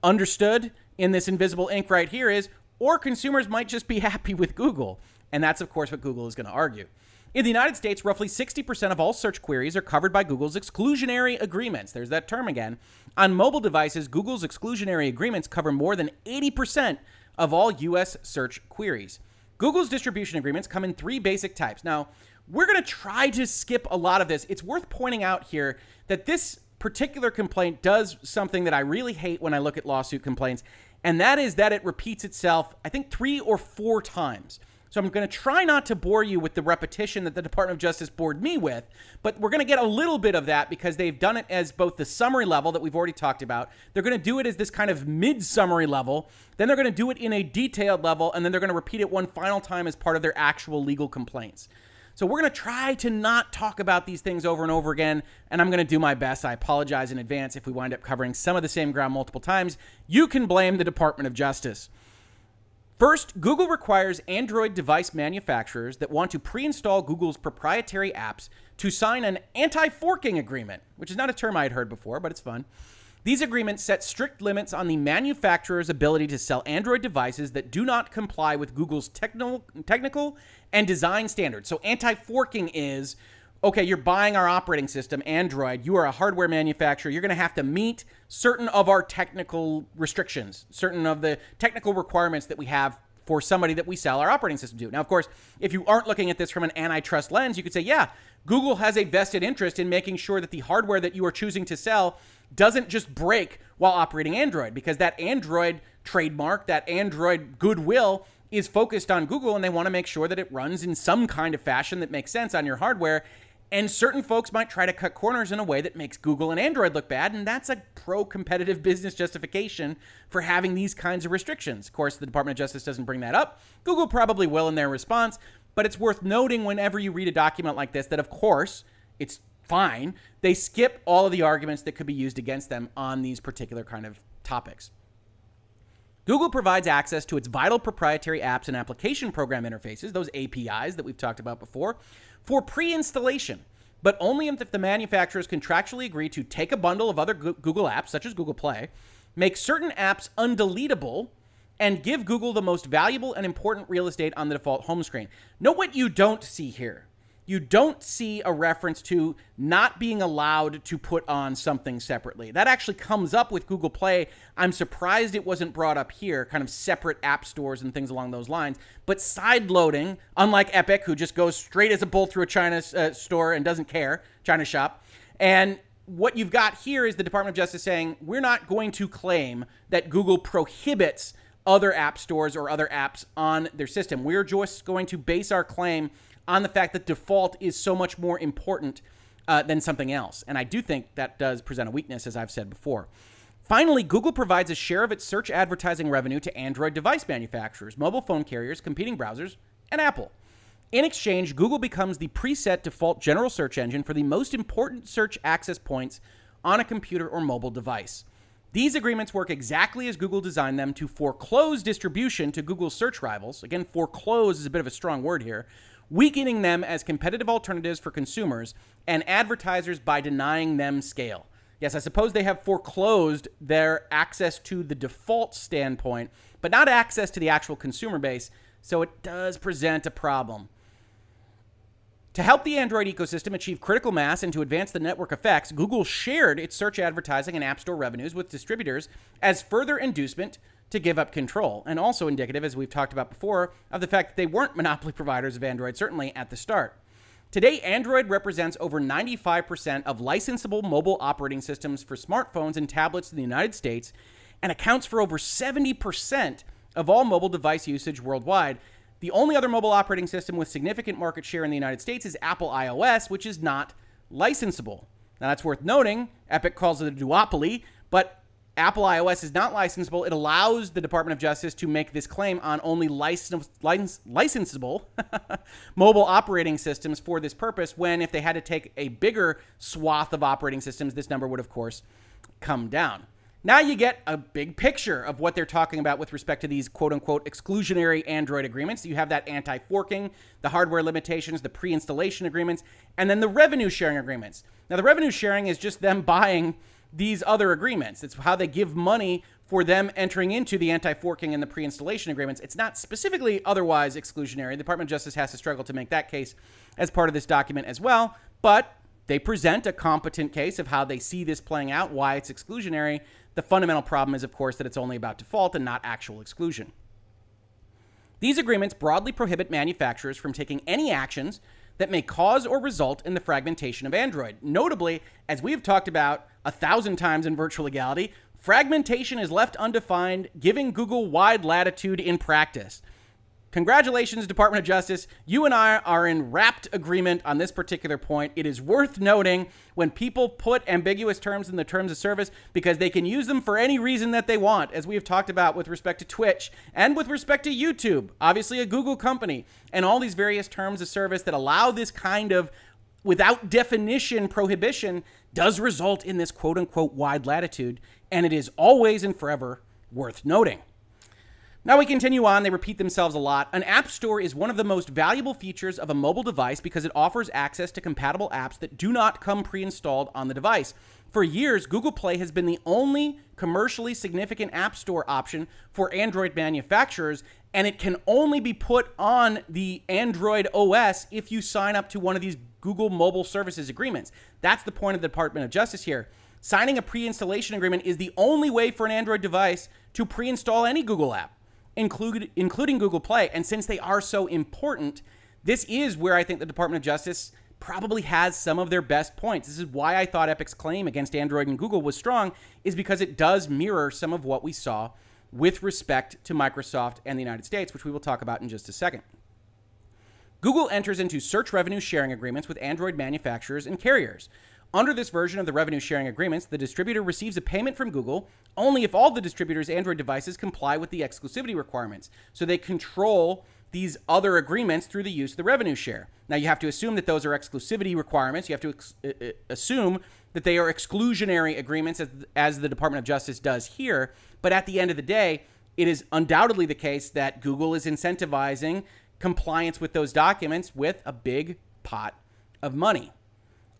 understood in this invisible ink right here is, or consumers might just be happy with Google. And that's, of course, what Google is going to argue. In the United States, roughly 60% of all search queries are covered by Google's exclusionary agreements. There's that term again. On mobile devices, Google's exclusionary agreements cover more than 80% of all US search queries. Google's distribution agreements come in three basic types. Now, we're going to try to skip a lot of this. It's worth pointing out here that this particular complaint does something that I really hate when I look at lawsuit complaints, and that is that it repeats itself, I think, three or four times. So I'm going to try not to bore you with the repetition that the Department of Justice bored me with, but we're going to get a little bit of that because they've done it as both the summary level that we've already talked about. They're going to do it as this kind of mid summary level. Then they're going to do it in a detailed level, and then they're going to repeat it one final time as part of their actual legal complaints. So we're going to try to not talk about these things over and over again, and I'm going to do my best. I apologize in advance if we wind up covering some of the same ground multiple times. You can blame the Department of Justice. First, Google requires Android device manufacturers that want to pre install Google's proprietary apps to sign an anti forking agreement, which is not a term I had heard before, but it's fun. These agreements set strict limits on the manufacturer's ability to sell Android devices that do not comply with Google's technical, technical and design standards. So, anti forking is okay, you're buying our operating system, Android, you are a hardware manufacturer, you're going to have to meet certain of our technical restrictions, certain of the technical requirements that we have for somebody that we sell our operating system to. Now, of course, if you aren't looking at this from an antitrust lens, you could say, yeah, Google has a vested interest in making sure that the hardware that you are choosing to sell doesn't just break while operating Android because that Android trademark, that Android goodwill is focused on Google and they want to make sure that it runs in some kind of fashion that makes sense on your hardware. And certain folks might try to cut corners in a way that makes Google and Android look bad, and that's a pro competitive business justification for having these kinds of restrictions. Of course, the Department of Justice doesn't bring that up. Google probably will in their response, but it's worth noting whenever you read a document like this that, of course, it's fine. They skip all of the arguments that could be used against them on these particular kind of topics. Google provides access to its vital proprietary apps and application program interfaces, those APIs that we've talked about before, for pre installation, but only if the manufacturers contractually agree to take a bundle of other Google apps, such as Google Play, make certain apps undeletable, and give Google the most valuable and important real estate on the default home screen. Note what you don't see here you don't see a reference to not being allowed to put on something separately. That actually comes up with Google Play. I'm surprised it wasn't brought up here, kind of separate app stores and things along those lines. But side loading, unlike Epic, who just goes straight as a bull through a China uh, store and doesn't care, China shop, and what you've got here is the Department of Justice saying we're not going to claim that Google prohibits other app stores or other apps on their system. We're just going to base our claim on the fact that default is so much more important uh, than something else. And I do think that does present a weakness, as I've said before. Finally, Google provides a share of its search advertising revenue to Android device manufacturers, mobile phone carriers, competing browsers, and Apple. In exchange, Google becomes the preset default general search engine for the most important search access points on a computer or mobile device. These agreements work exactly as Google designed them to foreclose distribution to Google's search rivals. Again, foreclose is a bit of a strong word here, weakening them as competitive alternatives for consumers and advertisers by denying them scale. Yes, I suppose they have foreclosed their access to the default standpoint, but not access to the actual consumer base, so it does present a problem. To help the Android ecosystem achieve critical mass and to advance the network effects, Google shared its search advertising and App Store revenues with distributors as further inducement to give up control, and also indicative, as we've talked about before, of the fact that they weren't monopoly providers of Android, certainly at the start. Today, Android represents over 95% of licensable mobile operating systems for smartphones and tablets in the United States and accounts for over 70% of all mobile device usage worldwide. The only other mobile operating system with significant market share in the United States is Apple iOS, which is not licensable. Now, that's worth noting. Epic calls it a duopoly, but Apple iOS is not licensable. It allows the Department of Justice to make this claim on only license, license, licensable mobile operating systems for this purpose. When if they had to take a bigger swath of operating systems, this number would, of course, come down. Now you get a big picture of what they're talking about with respect to these quote unquote exclusionary Android agreements. You have that anti forking, the hardware limitations, the pre installation agreements, and then the revenue sharing agreements. Now, the revenue sharing is just them buying these other agreements. It's how they give money for them entering into the anti forking and the pre installation agreements. It's not specifically otherwise exclusionary. The Department of Justice has to struggle to make that case as part of this document as well, but they present a competent case of how they see this playing out, why it's exclusionary. The fundamental problem is, of course, that it's only about default and not actual exclusion. These agreements broadly prohibit manufacturers from taking any actions that may cause or result in the fragmentation of Android. Notably, as we have talked about a thousand times in virtual legality, fragmentation is left undefined, giving Google wide latitude in practice. Congratulations, Department of Justice. You and I are in rapt agreement on this particular point. It is worth noting when people put ambiguous terms in the terms of service because they can use them for any reason that they want, as we have talked about with respect to Twitch and with respect to YouTube, obviously a Google company, and all these various terms of service that allow this kind of without definition prohibition does result in this quote unquote wide latitude, and it is always and forever worth noting. Now we continue on, they repeat themselves a lot. An app store is one of the most valuable features of a mobile device because it offers access to compatible apps that do not come pre installed on the device. For years, Google Play has been the only commercially significant app store option for Android manufacturers, and it can only be put on the Android OS if you sign up to one of these Google Mobile Services agreements. That's the point of the Department of Justice here. Signing a pre installation agreement is the only way for an Android device to pre install any Google app, include, including Google Play. And since they are so important, this is where I think the Department of Justice probably has some of their best points. This is why I thought Epic's claim against Android and Google was strong, is because it does mirror some of what we saw with respect to Microsoft and the United States, which we will talk about in just a second. Google enters into search revenue sharing agreements with Android manufacturers and carriers. Under this version of the revenue sharing agreements, the distributor receives a payment from Google only if all the distributor's Android devices comply with the exclusivity requirements. So they control these other agreements through the use of the revenue share. Now, you have to assume that those are exclusivity requirements. You have to ex- uh, uh, assume that they are exclusionary agreements, as, as the Department of Justice does here. But at the end of the day, it is undoubtedly the case that Google is incentivizing compliance with those documents with a big pot of money.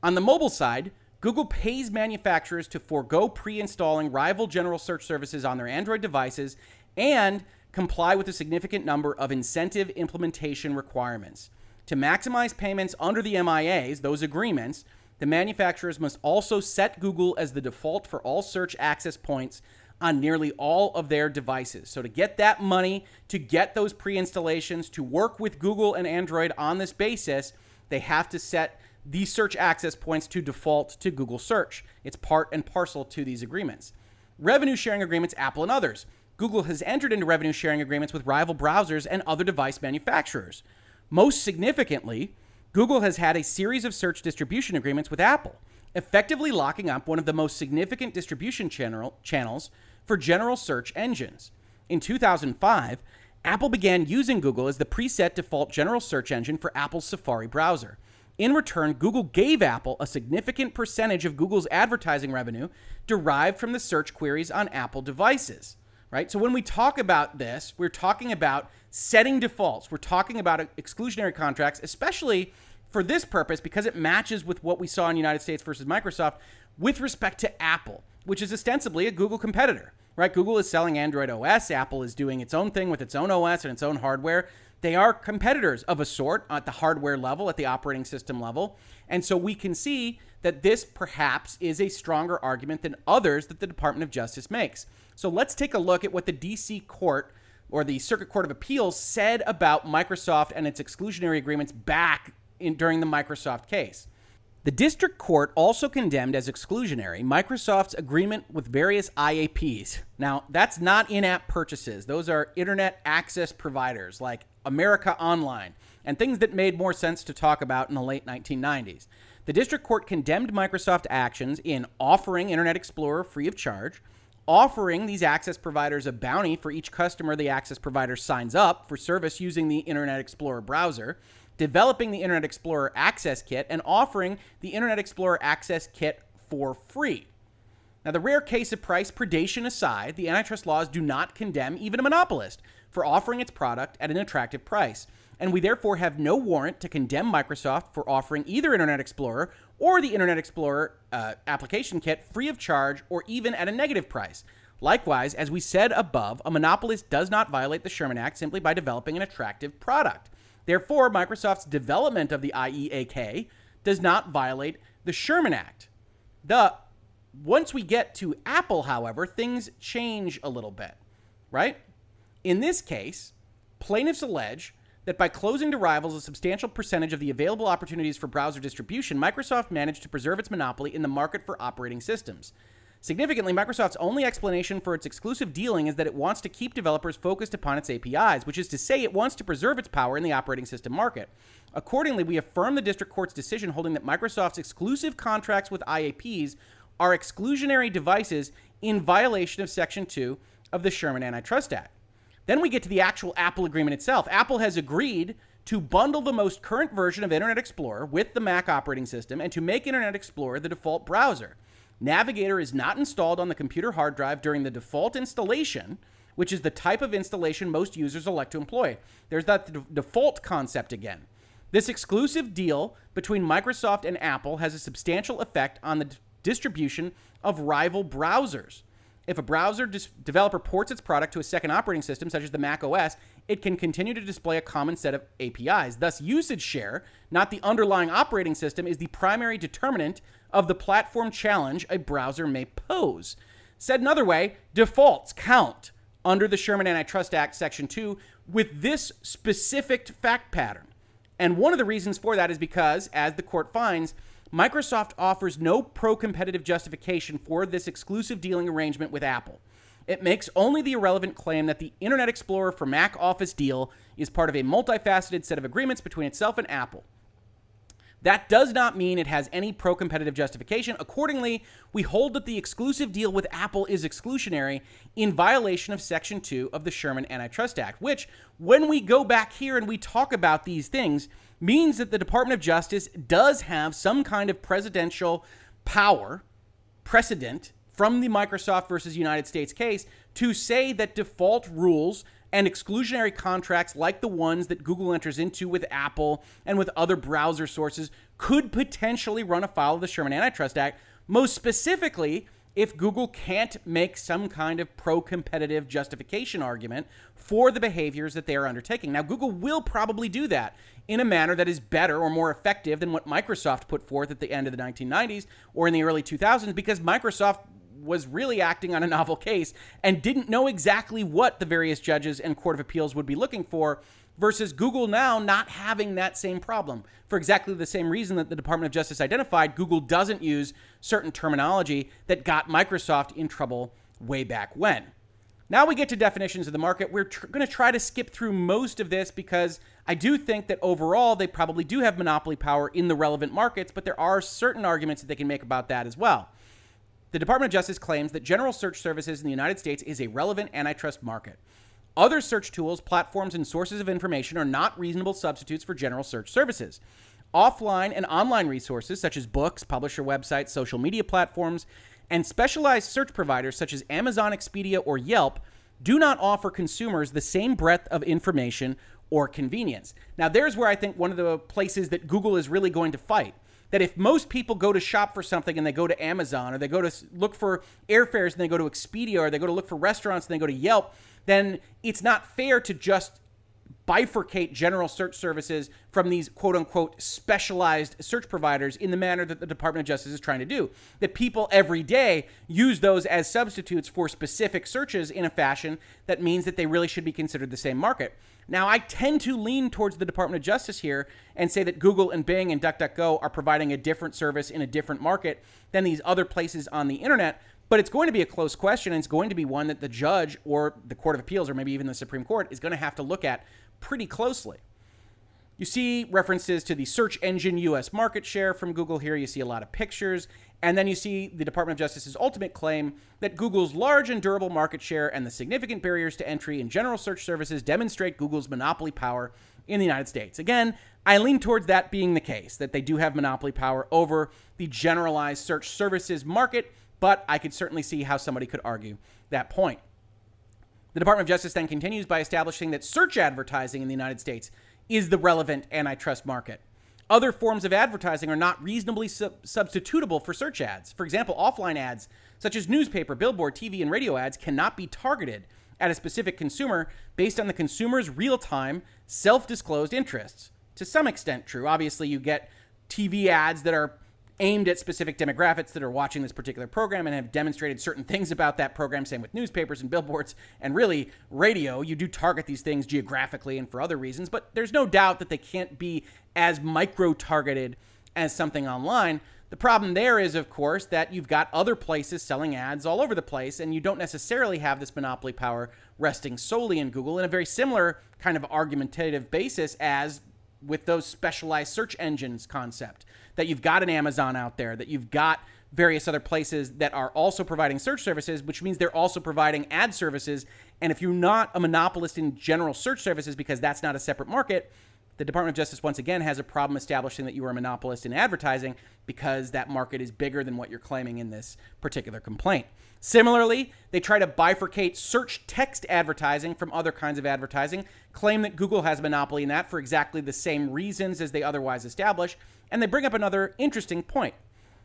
On the mobile side, Google pays manufacturers to forego pre installing rival general search services on their Android devices and comply with a significant number of incentive implementation requirements. To maximize payments under the MIAs, those agreements, the manufacturers must also set Google as the default for all search access points on nearly all of their devices. So, to get that money, to get those pre installations, to work with Google and Android on this basis, they have to set these search access points to default to Google search. It's part and parcel to these agreements. Revenue sharing agreements, Apple and others. Google has entered into revenue sharing agreements with rival browsers and other device manufacturers. Most significantly, Google has had a series of search distribution agreements with Apple, effectively locking up one of the most significant distribution channel, channels for general search engines. In 2005, Apple began using Google as the preset default general search engine for Apple's Safari browser. In return, Google gave Apple a significant percentage of Google's advertising revenue derived from the search queries on Apple devices, right? So when we talk about this, we're talking about setting defaults. We're talking about exclusionary contracts, especially for this purpose because it matches with what we saw in United States versus Microsoft with respect to Apple, which is ostensibly a Google competitor, right? Google is selling Android OS, Apple is doing its own thing with its own OS and its own hardware. They are competitors of a sort at the hardware level, at the operating system level. And so we can see that this perhaps is a stronger argument than others that the Department of Justice makes. So let's take a look at what the DC Court or the Circuit Court of Appeals said about Microsoft and its exclusionary agreements back in, during the Microsoft case. The district court also condemned as exclusionary Microsoft's agreement with various IAPs. Now, that's not in app purchases, those are internet access providers like America Online, and things that made more sense to talk about in the late 1990s. The district court condemned Microsoft actions in offering Internet Explorer free of charge, offering these access providers a bounty for each customer the access provider signs up for service using the Internet Explorer browser, developing the Internet Explorer Access Kit, and offering the Internet Explorer Access Kit for free. Now, the rare case of price predation aside, the antitrust laws do not condemn even a monopolist for offering its product at an attractive price, and we therefore have no warrant to condemn Microsoft for offering either Internet Explorer or the Internet Explorer uh, application kit free of charge or even at a negative price. Likewise, as we said above, a monopolist does not violate the Sherman Act simply by developing an attractive product. Therefore, Microsoft's development of the IEAK does not violate the Sherman Act. The once we get to Apple, however, things change a little bit, right? In this case, plaintiffs allege that by closing to rivals a substantial percentage of the available opportunities for browser distribution, Microsoft managed to preserve its monopoly in the market for operating systems. Significantly, Microsoft's only explanation for its exclusive dealing is that it wants to keep developers focused upon its APIs, which is to say, it wants to preserve its power in the operating system market. Accordingly, we affirm the district court's decision holding that Microsoft's exclusive contracts with IAPs are exclusionary devices in violation of Section 2 of the Sherman Antitrust Act. Then we get to the actual Apple agreement itself. Apple has agreed to bundle the most current version of Internet Explorer with the Mac operating system and to make Internet Explorer the default browser. Navigator is not installed on the computer hard drive during the default installation, which is the type of installation most users elect to employ. There's that d- default concept again. This exclusive deal between Microsoft and Apple has a substantial effect on the d- distribution of rival browsers. If a browser dis- developer ports its product to a second operating system, such as the Mac OS, it can continue to display a common set of APIs. Thus, usage share, not the underlying operating system, is the primary determinant of the platform challenge a browser may pose. Said another way, defaults count under the Sherman Antitrust Act, Section 2, with this specific fact pattern. And one of the reasons for that is because, as the court finds, Microsoft offers no pro competitive justification for this exclusive dealing arrangement with Apple. It makes only the irrelevant claim that the Internet Explorer for Mac Office deal is part of a multifaceted set of agreements between itself and Apple. That does not mean it has any pro competitive justification. Accordingly, we hold that the exclusive deal with Apple is exclusionary in violation of Section 2 of the Sherman Antitrust Act, which, when we go back here and we talk about these things, means that the Department of Justice does have some kind of presidential power, precedent from the Microsoft versus United States case to say that default rules and exclusionary contracts like the ones that Google enters into with Apple and with other browser sources could potentially run afoul of the Sherman Antitrust Act, most specifically if Google can't make some kind of pro competitive justification argument for the behaviors that they are undertaking. Now, Google will probably do that in a manner that is better or more effective than what Microsoft put forth at the end of the 1990s or in the early 2000s because Microsoft was really acting on a novel case and didn't know exactly what the various judges and court of appeals would be looking for versus Google now not having that same problem. For exactly the same reason that the Department of Justice identified, Google doesn't use certain terminology that got Microsoft in trouble way back when. Now we get to definitions of the market. We're tr- going to try to skip through most of this because I do think that overall they probably do have monopoly power in the relevant markets, but there are certain arguments that they can make about that as well. The Department of Justice claims that general search services in the United States is a relevant antitrust market. Other search tools, platforms, and sources of information are not reasonable substitutes for general search services. Offline and online resources, such as books, publisher websites, social media platforms, and specialized search providers such as Amazon, Expedia, or Yelp, do not offer consumers the same breadth of information or convenience. Now, there's where I think one of the places that Google is really going to fight that if most people go to shop for something and they go to Amazon or they go to look for airfares and they go to Expedia or they go to look for restaurants and they go to Yelp, then it's not fair to just bifurcate general search services from these quote unquote specialized search providers in the manner that the Department of Justice is trying to do. That people every day use those as substitutes for specific searches in a fashion that means that they really should be considered the same market. Now, I tend to lean towards the Department of Justice here and say that Google and Bing and DuckDuckGo are providing a different service in a different market than these other places on the internet. But it's going to be a close question, and it's going to be one that the judge or the Court of Appeals or maybe even the Supreme Court is going to have to look at pretty closely. You see references to the search engine US market share from Google here. You see a lot of pictures. And then you see the Department of Justice's ultimate claim that Google's large and durable market share and the significant barriers to entry in general search services demonstrate Google's monopoly power in the United States. Again, I lean towards that being the case, that they do have monopoly power over the generalized search services market, but I could certainly see how somebody could argue that point. The Department of Justice then continues by establishing that search advertising in the United States is the relevant antitrust market. Other forms of advertising are not reasonably sub- substitutable for search ads. For example, offline ads, such as newspaper, billboard, TV, and radio ads, cannot be targeted at a specific consumer based on the consumer's real time, self disclosed interests. To some extent, true. Obviously, you get TV ads that are aimed at specific demographics that are watching this particular program and have demonstrated certain things about that program. Same with newspapers and billboards and really radio. You do target these things geographically and for other reasons, but there's no doubt that they can't be as micro targeted as something online. The problem there is, of course, that you've got other places selling ads all over the place, and you don't necessarily have this monopoly power resting solely in Google in a very similar kind of argumentative basis as with those specialized search engines concept that you've got an Amazon out there, that you've got various other places that are also providing search services, which means they're also providing ad services. And if you're not a monopolist in general search services because that's not a separate market, the Department of Justice once again has a problem establishing that you are a monopolist in advertising because that market is bigger than what you're claiming in this particular complaint. Similarly, they try to bifurcate search text advertising from other kinds of advertising, claim that Google has a monopoly in that for exactly the same reasons as they otherwise establish, and they bring up another interesting point.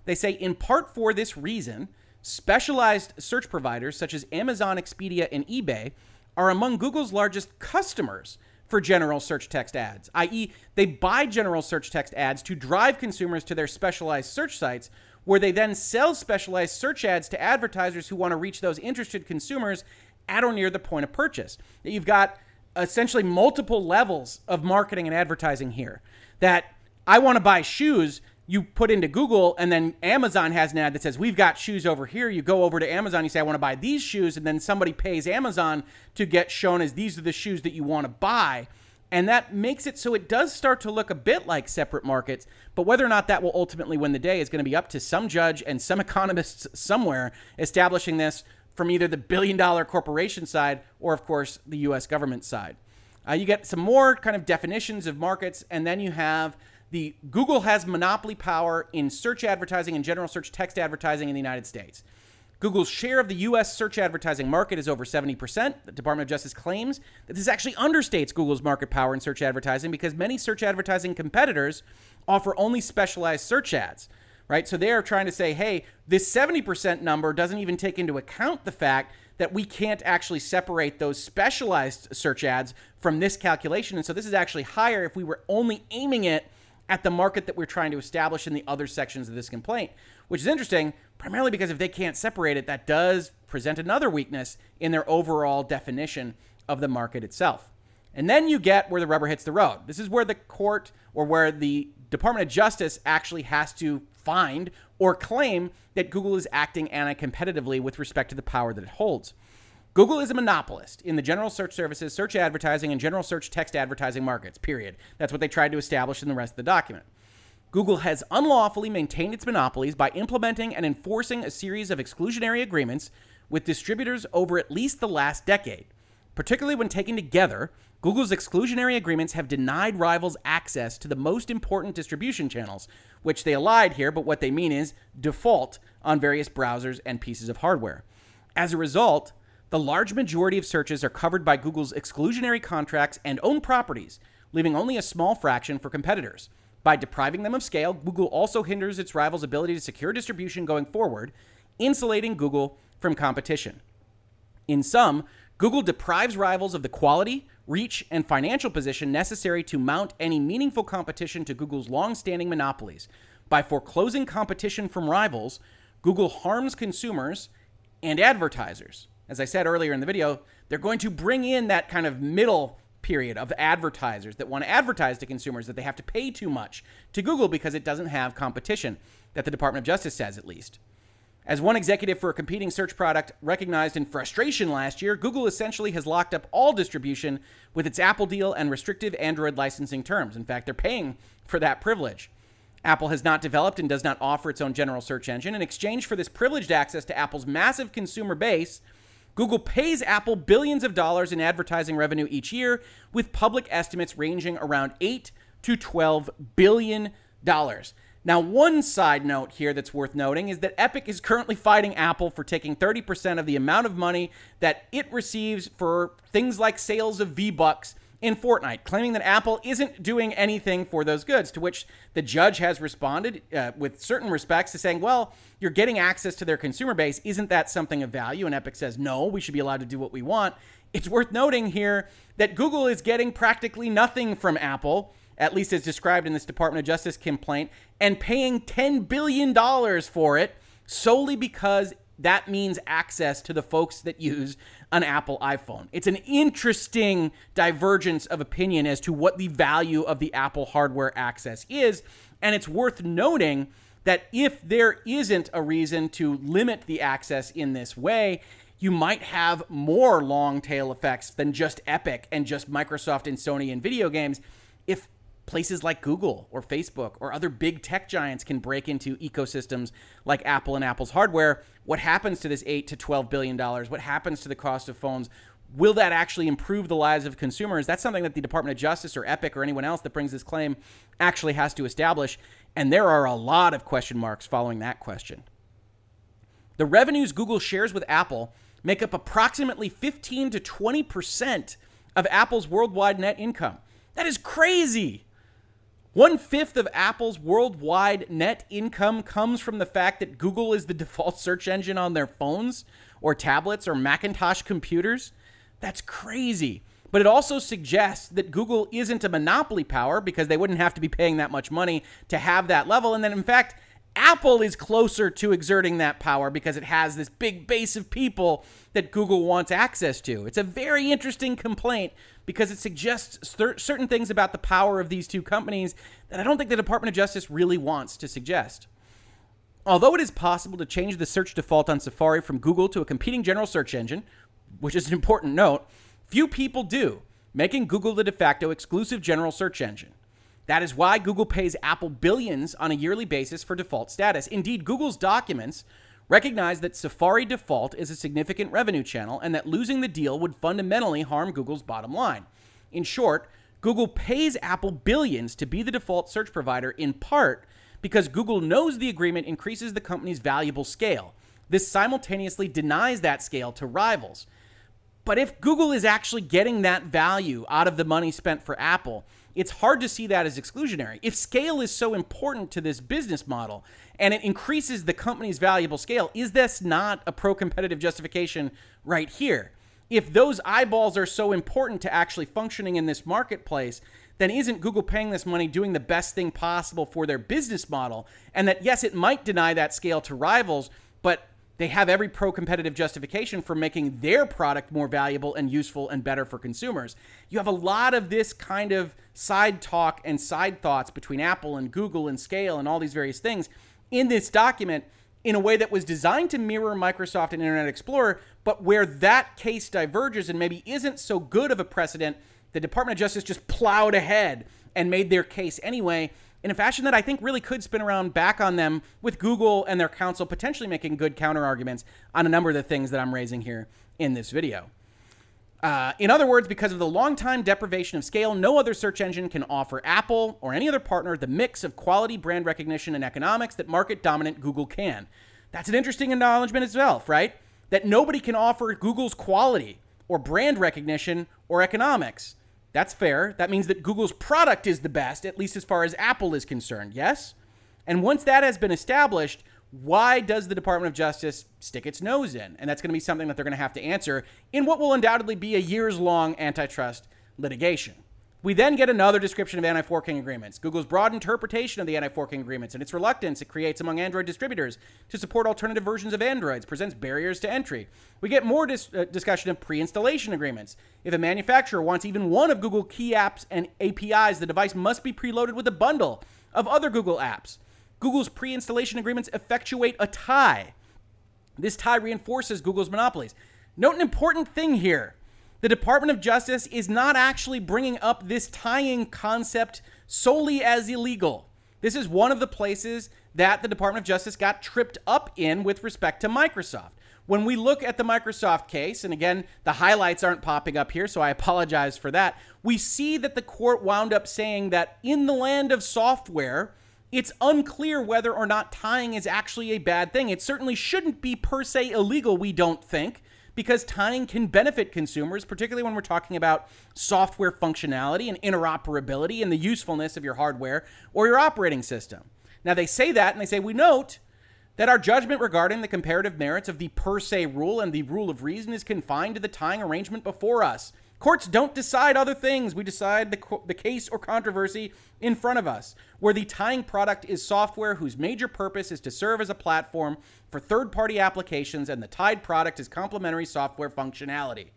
They say, in part for this reason, specialized search providers such as Amazon, Expedia, and eBay are among Google's largest customers for general search text ads, i.e., they buy general search text ads to drive consumers to their specialized search sites, where they then sell specialized search ads to advertisers who want to reach those interested consumers at or near the point of purchase. You've got essentially multiple levels of marketing and advertising here. That I want to buy shoes, you put into Google, and then Amazon has an ad that says, We've got shoes over here. You go over to Amazon, you say, I want to buy these shoes, and then somebody pays Amazon to get shown as these are the shoes that you want to buy. And that makes it so it does start to look a bit like separate markets. But whether or not that will ultimately win the day is going to be up to some judge and some economists somewhere establishing this from either the billion dollar corporation side or, of course, the US government side. Uh, you get some more kind of definitions of markets, and then you have the Google has monopoly power in search advertising and general search text advertising in the United States. Google's share of the US search advertising market is over 70%. The Department of Justice claims that this actually understates Google's market power in search advertising because many search advertising competitors offer only specialized search ads right? So they are trying to say, hey, this 70% number doesn't even take into account the fact that we can't actually separate those specialized search ads from this calculation. And so this is actually higher if we were only aiming it at the market that we're trying to establish in the other sections of this complaint, which is interesting, primarily because if they can't separate it, that does present another weakness in their overall definition of the market itself. And then you get where the rubber hits the road. This is where the court or where the Department of Justice actually has to find or claim that Google is acting anti competitively with respect to the power that it holds. Google is a monopolist in the general search services, search advertising, and general search text advertising markets, period. That's what they tried to establish in the rest of the document. Google has unlawfully maintained its monopolies by implementing and enforcing a series of exclusionary agreements with distributors over at least the last decade. Particularly when taken together, Google's exclusionary agreements have denied rivals access to the most important distribution channels, which they allied here, but what they mean is default on various browsers and pieces of hardware. As a result, the large majority of searches are covered by Google's exclusionary contracts and own properties, leaving only a small fraction for competitors. By depriving them of scale, Google also hinders its rivals' ability to secure distribution going forward, insulating Google from competition. In sum, Google deprives rivals of the quality, reach, and financial position necessary to mount any meaningful competition to Google's long standing monopolies. By foreclosing competition from rivals, Google harms consumers and advertisers. As I said earlier in the video, they're going to bring in that kind of middle period of advertisers that want to advertise to consumers that they have to pay too much to Google because it doesn't have competition, that the Department of Justice says at least. As one executive for a competing search product recognized in frustration last year, Google essentially has locked up all distribution with its Apple deal and restrictive Android licensing terms. In fact, they're paying for that privilege. Apple has not developed and does not offer its own general search engine. In exchange for this privileged access to Apple's massive consumer base, Google pays Apple billions of dollars in advertising revenue each year, with public estimates ranging around 8 to 12 billion dollars. Now, one side note here that's worth noting is that Epic is currently fighting Apple for taking 30% of the amount of money that it receives for things like sales of V-Bucks in Fortnite, claiming that Apple isn't doing anything for those goods. To which the judge has responded uh, with certain respects to saying, well, you're getting access to their consumer base. Isn't that something of value? And Epic says, no, we should be allowed to do what we want. It's worth noting here that Google is getting practically nothing from Apple at least as described in this Department of Justice complaint, and paying $10 billion for it solely because that means access to the folks that use an Apple iPhone. It's an interesting divergence of opinion as to what the value of the Apple hardware access is. And it's worth noting that if there isn't a reason to limit the access in this way, you might have more long tail effects than just Epic and just Microsoft and Sony and video games. If places like Google or Facebook or other big tech giants can break into ecosystems like Apple and Apple's hardware. What happens to this 8 to 12 billion dollars? What happens to the cost of phones? Will that actually improve the lives of consumers? That's something that the Department of Justice or Epic or anyone else that brings this claim actually has to establish. And there are a lot of question marks following that question. The revenues Google shares with Apple make up approximately 15 to 20% of Apple's worldwide net income. That is crazy. One fifth of Apple's worldwide net income comes from the fact that Google is the default search engine on their phones or tablets or Macintosh computers. That's crazy. But it also suggests that Google isn't a monopoly power because they wouldn't have to be paying that much money to have that level. And then, in fact, Apple is closer to exerting that power because it has this big base of people that Google wants access to. It's a very interesting complaint because it suggests certain things about the power of these two companies that I don't think the Department of Justice really wants to suggest. Although it is possible to change the search default on Safari from Google to a competing general search engine, which is an important note, few people do, making Google the de facto exclusive general search engine. That is why Google pays Apple billions on a yearly basis for default status. Indeed, Google's documents recognize that Safari default is a significant revenue channel and that losing the deal would fundamentally harm Google's bottom line. In short, Google pays Apple billions to be the default search provider in part because Google knows the agreement increases the company's valuable scale. This simultaneously denies that scale to rivals. But if Google is actually getting that value out of the money spent for Apple, it's hard to see that as exclusionary. If scale is so important to this business model and it increases the company's valuable scale, is this not a pro competitive justification right here? If those eyeballs are so important to actually functioning in this marketplace, then isn't Google paying this money doing the best thing possible for their business model? And that, yes, it might deny that scale to rivals, but they have every pro competitive justification for making their product more valuable and useful and better for consumers. You have a lot of this kind of side talk and side thoughts between Apple and Google and Scale and all these various things in this document in a way that was designed to mirror Microsoft and Internet Explorer, but where that case diverges and maybe isn't so good of a precedent, the Department of Justice just plowed ahead and made their case anyway in a fashion that I think really could spin around back on them with Google and their counsel potentially making good counter arguments on a number of the things that I'm raising here in this video. Uh, in other words, because of the long time deprivation of scale, no other search engine can offer Apple or any other partner the mix of quality, brand recognition, and economics that market dominant Google can. That's an interesting acknowledgement itself, right? That nobody can offer Google's quality or brand recognition or economics. That's fair. That means that Google's product is the best, at least as far as Apple is concerned, yes? And once that has been established, why does the Department of Justice stick its nose in? And that's going to be something that they're going to have to answer in what will undoubtedly be a years long antitrust litigation. We then get another description of anti forking agreements, Google's broad interpretation of the anti forking agreements, and its reluctance it creates among Android distributors to support alternative versions of Androids presents barriers to entry. We get more dis- uh, discussion of pre installation agreements. If a manufacturer wants even one of Google key apps and APIs, the device must be preloaded with a bundle of other Google apps. Google's pre installation agreements effectuate a tie. This tie reinforces Google's monopolies. Note an important thing here the Department of Justice is not actually bringing up this tying concept solely as illegal. This is one of the places that the Department of Justice got tripped up in with respect to Microsoft. When we look at the Microsoft case, and again, the highlights aren't popping up here, so I apologize for that, we see that the court wound up saying that in the land of software, it's unclear whether or not tying is actually a bad thing. It certainly shouldn't be per se illegal, we don't think because tying can benefit consumers, particularly when we're talking about software functionality and interoperability and the usefulness of your hardware or your operating system. Now, they say that and they say, we note that our judgment regarding the comparative merits of the per se rule and the rule of reason is confined to the tying arrangement before us. Courts don't decide other things. We decide the, co- the case or controversy in front of us, where the tying product is software whose major purpose is to serve as a platform for third party applications, and the tied product is complementary software functionality.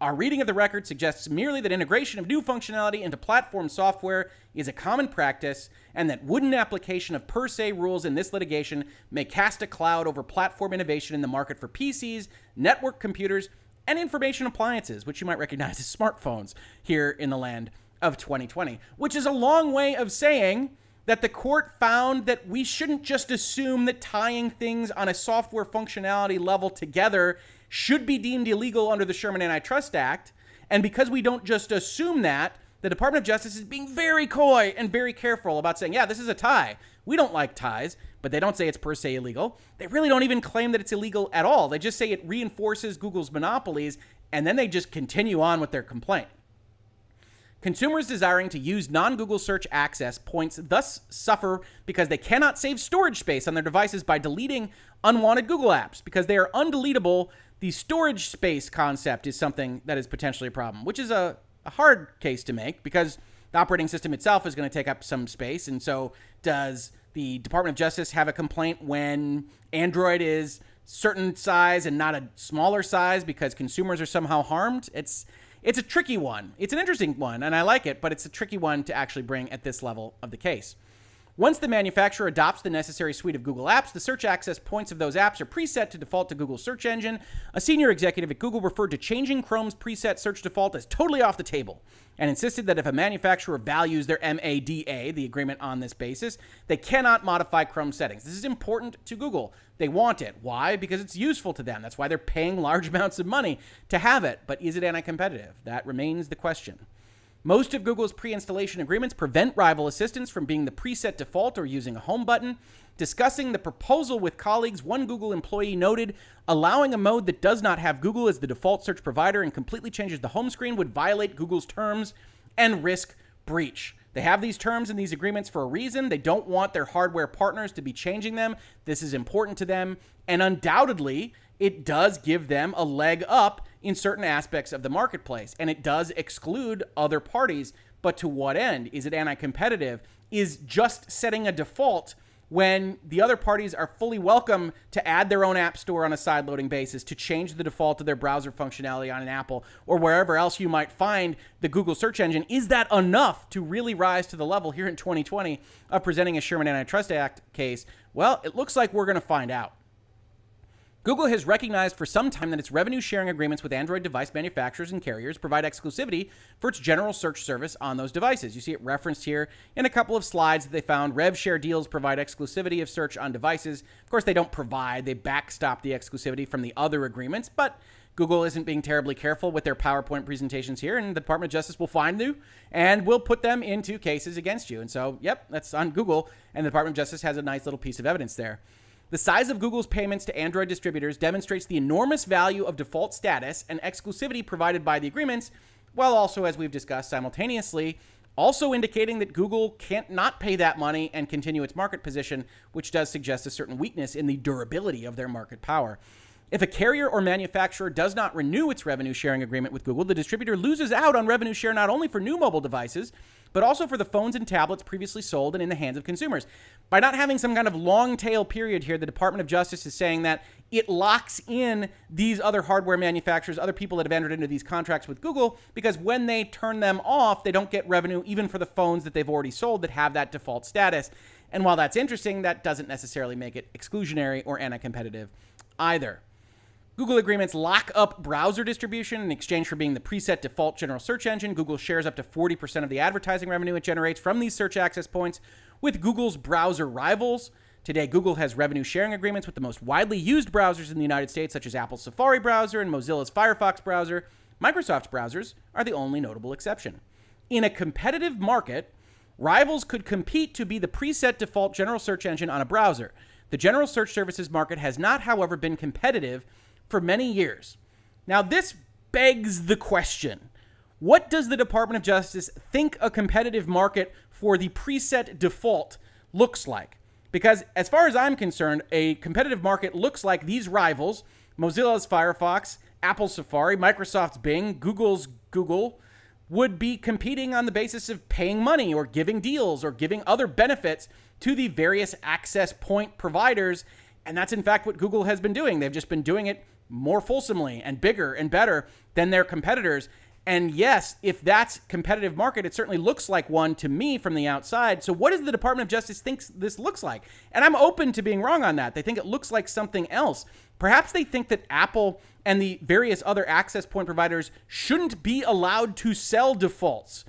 Our reading of the record suggests merely that integration of new functionality into platform software is a common practice, and that wooden application of per se rules in this litigation may cast a cloud over platform innovation in the market for PCs, network computers, and information appliances, which you might recognize as smartphones here in the land of 2020, which is a long way of saying that the court found that we shouldn't just assume that tying things on a software functionality level together should be deemed illegal under the Sherman Antitrust Act. And because we don't just assume that, the Department of Justice is being very coy and very careful about saying, yeah, this is a tie. We don't like ties, but they don't say it's per se illegal. They really don't even claim that it's illegal at all. They just say it reinforces Google's monopolies, and then they just continue on with their complaint. Consumers desiring to use non Google search access points thus suffer because they cannot save storage space on their devices by deleting unwanted Google apps. Because they are undeletable, the storage space concept is something that is potentially a problem, which is a, a hard case to make because the operating system itself is going to take up some space. And so, does the Department of Justice have a complaint when Android is certain size and not a smaller size because consumers are somehow harmed? It's it's a tricky one. It's an interesting one, and I like it, but it's a tricky one to actually bring at this level of the case. Once the manufacturer adopts the necessary suite of Google apps, the search access points of those apps are preset to default to Google search engine. A senior executive at Google referred to changing Chrome's preset search default as totally off the table and insisted that if a manufacturer values their MADA, the agreement on this basis, they cannot modify Chrome settings. This is important to Google. They want it. Why? Because it's useful to them. That's why they're paying large amounts of money to have it. But is it anti competitive? That remains the question. Most of Google's pre installation agreements prevent rival assistants from being the preset default or using a home button. Discussing the proposal with colleagues, one Google employee noted allowing a mode that does not have Google as the default search provider and completely changes the home screen would violate Google's terms and risk breach. They have these terms and these agreements for a reason. They don't want their hardware partners to be changing them. This is important to them. And undoubtedly, it does give them a leg up in certain aspects of the marketplace. And it does exclude other parties. But to what end? Is it anti competitive? Is just setting a default when the other parties are fully welcome to add their own app store on a side loading basis, to change the default of their browser functionality on an Apple or wherever else you might find the Google search engine. Is that enough to really rise to the level here in 2020 of presenting a Sherman Antitrust Act case? Well, it looks like we're going to find out. Google has recognized for some time that its revenue sharing agreements with Android device manufacturers and carriers provide exclusivity for its general search service on those devices. You see it referenced here in a couple of slides that they found. Rev share deals provide exclusivity of search on devices. Of course, they don't provide, they backstop the exclusivity from the other agreements, but Google isn't being terribly careful with their PowerPoint presentations here, and the Department of Justice will find you and will put them into cases against you. And so, yep, that's on Google, and the Department of Justice has a nice little piece of evidence there. The size of Google's payments to Android distributors demonstrates the enormous value of default status and exclusivity provided by the agreements, while also, as we've discussed simultaneously, also indicating that Google can't not pay that money and continue its market position, which does suggest a certain weakness in the durability of their market power. If a carrier or manufacturer does not renew its revenue sharing agreement with Google, the distributor loses out on revenue share not only for new mobile devices, but also for the phones and tablets previously sold and in the hands of consumers. By not having some kind of long tail period here, the Department of Justice is saying that it locks in these other hardware manufacturers, other people that have entered into these contracts with Google, because when they turn them off, they don't get revenue even for the phones that they've already sold that have that default status. And while that's interesting, that doesn't necessarily make it exclusionary or anti competitive either. Google agreements lock up browser distribution in exchange for being the preset default general search engine. Google shares up to 40% of the advertising revenue it generates from these search access points with Google's browser rivals. Today, Google has revenue sharing agreements with the most widely used browsers in the United States, such as Apple's Safari browser and Mozilla's Firefox browser. Microsoft's browsers are the only notable exception. In a competitive market, rivals could compete to be the preset default general search engine on a browser. The general search services market has not, however, been competitive for many years. Now, this begs the question what does the Department of Justice think a competitive market for the preset default looks like? Because, as far as I'm concerned, a competitive market looks like these rivals Mozilla's Firefox, Apple's Safari, Microsoft's Bing, Google's Google would be competing on the basis of paying money or giving deals or giving other benefits to the various access point providers and that's in fact what Google has been doing. They've just been doing it more fulsomely and bigger and better than their competitors. And yes, if that's competitive market, it certainly looks like one to me from the outside. So what does the Department of Justice think this looks like? And I'm open to being wrong on that. They think it looks like something else. Perhaps they think that Apple and the various other access point providers shouldn't be allowed to sell defaults.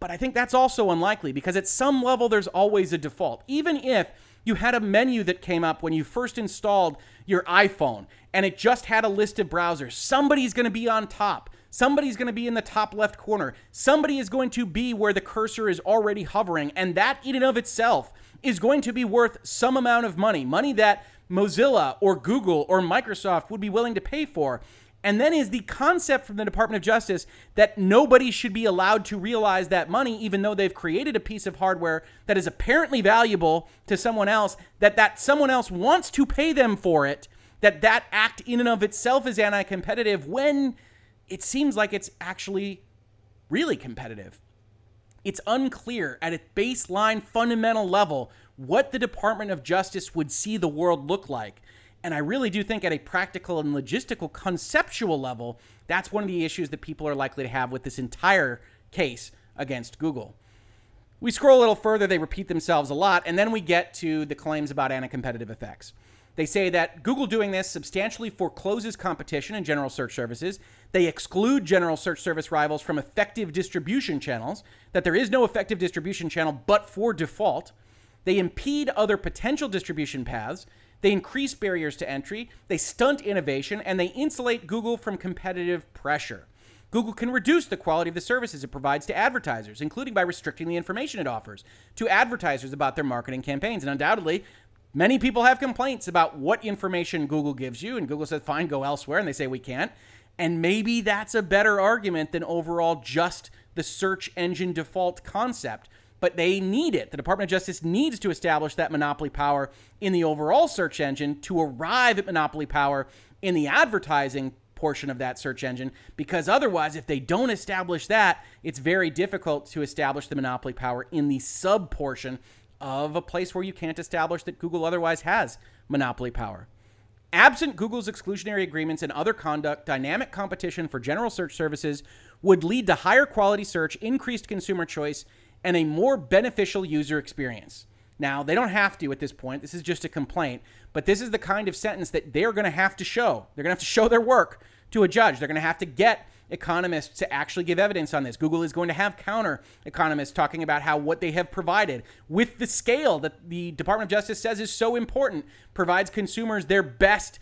But I think that's also unlikely because at some level there's always a default. Even if you had a menu that came up when you first installed your iPhone and it just had a list of browsers. Somebody's going to be on top. Somebody's going to be in the top left corner. Somebody is going to be where the cursor is already hovering. And that, in and of itself, is going to be worth some amount of money. Money that Mozilla or Google or Microsoft would be willing to pay for. And then is the concept from the Department of Justice that nobody should be allowed to realize that money, even though they've created a piece of hardware that is apparently valuable to someone else, that that someone else wants to pay them for it, that that act in and of itself is anti-competitive when it seems like it's actually really competitive. It's unclear at a baseline fundamental level what the Department of Justice would see the world look like. And I really do think at a practical and logistical conceptual level, that's one of the issues that people are likely to have with this entire case against Google. We scroll a little further, they repeat themselves a lot, and then we get to the claims about anti competitive effects. They say that Google doing this substantially forecloses competition in general search services. They exclude general search service rivals from effective distribution channels, that there is no effective distribution channel but for default. They impede other potential distribution paths. They increase barriers to entry, they stunt innovation, and they insulate Google from competitive pressure. Google can reduce the quality of the services it provides to advertisers, including by restricting the information it offers to advertisers about their marketing campaigns. And undoubtedly, many people have complaints about what information Google gives you, and Google says, fine, go elsewhere, and they say we can't. And maybe that's a better argument than overall just the search engine default concept but they need it. The Department of Justice needs to establish that monopoly power in the overall search engine to arrive at monopoly power in the advertising portion of that search engine because otherwise if they don't establish that it's very difficult to establish the monopoly power in the sub portion of a place where you can't establish that Google otherwise has monopoly power. Absent Google's exclusionary agreements and other conduct, dynamic competition for general search services would lead to higher quality search, increased consumer choice, and a more beneficial user experience. Now, they don't have to at this point. This is just a complaint, but this is the kind of sentence that they're going to have to show. They're going to have to show their work to a judge. They're going to have to get economists to actually give evidence on this. Google is going to have counter economists talking about how what they have provided with the scale that the Department of Justice says is so important provides consumers their best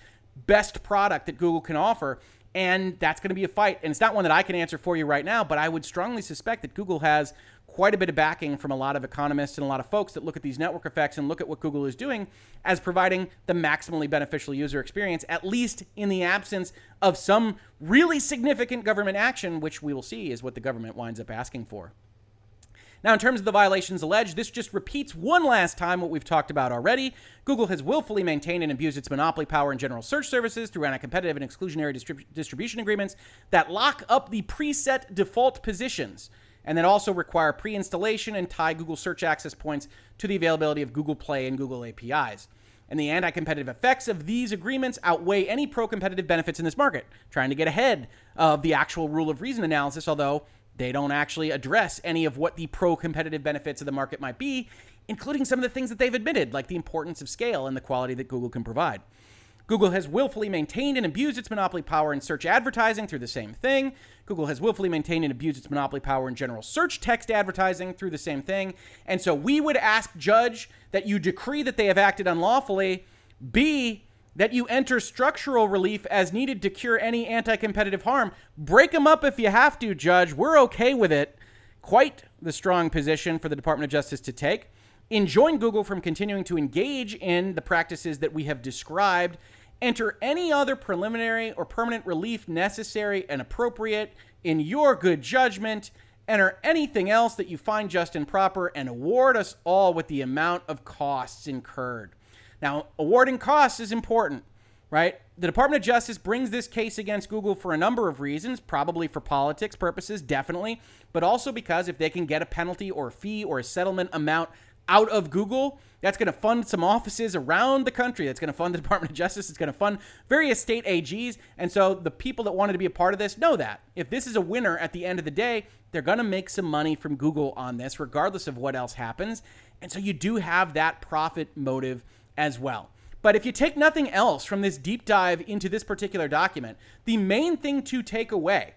best product that Google can offer and that's going to be a fight and it's not one that I can answer for you right now, but I would strongly suspect that Google has quite a bit of backing from a lot of economists and a lot of folks that look at these network effects and look at what Google is doing as providing the maximally beneficial user experience, at least in the absence of some really significant government action, which we will see is what the government winds up asking for. Now, in terms of the violations alleged, this just repeats one last time what we've talked about already. Google has willfully maintained and abused its monopoly power in general search services through anti competitive and exclusionary distrib- distribution agreements that lock up the preset default positions and then also require pre-installation and tie Google search access points to the availability of Google Play and Google APIs. And the anti-competitive effects of these agreements outweigh any pro-competitive benefits in this market, trying to get ahead of the actual rule of reason analysis, although they don't actually address any of what the pro-competitive benefits of the market might be, including some of the things that they've admitted, like the importance of scale and the quality that Google can provide. Google has willfully maintained and abused its monopoly power in search advertising through the same thing. Google has willfully maintained and abused its monopoly power in general search text advertising through the same thing. And so we would ask Judge that you decree that they have acted unlawfully. B, that you enter structural relief as needed to cure any anti competitive harm. Break them up if you have to, Judge. We're okay with it. Quite the strong position for the Department of Justice to take. Enjoin Google from continuing to engage in the practices that we have described Enter any other preliminary or permanent relief necessary and appropriate in your good judgment. Enter anything else that you find just and proper and award us all with the amount of costs incurred. Now, awarding costs is important, right? The Department of Justice brings this case against Google for a number of reasons, probably for politics purposes, definitely, but also because if they can get a penalty or a fee or a settlement amount out of Google. That's going to fund some offices around the country. That's going to fund the Department of Justice. It's going to fund various state AGs. And so the people that wanted to be a part of this know that. If this is a winner at the end of the day, they're going to make some money from Google on this, regardless of what else happens. And so you do have that profit motive as well. But if you take nothing else from this deep dive into this particular document, the main thing to take away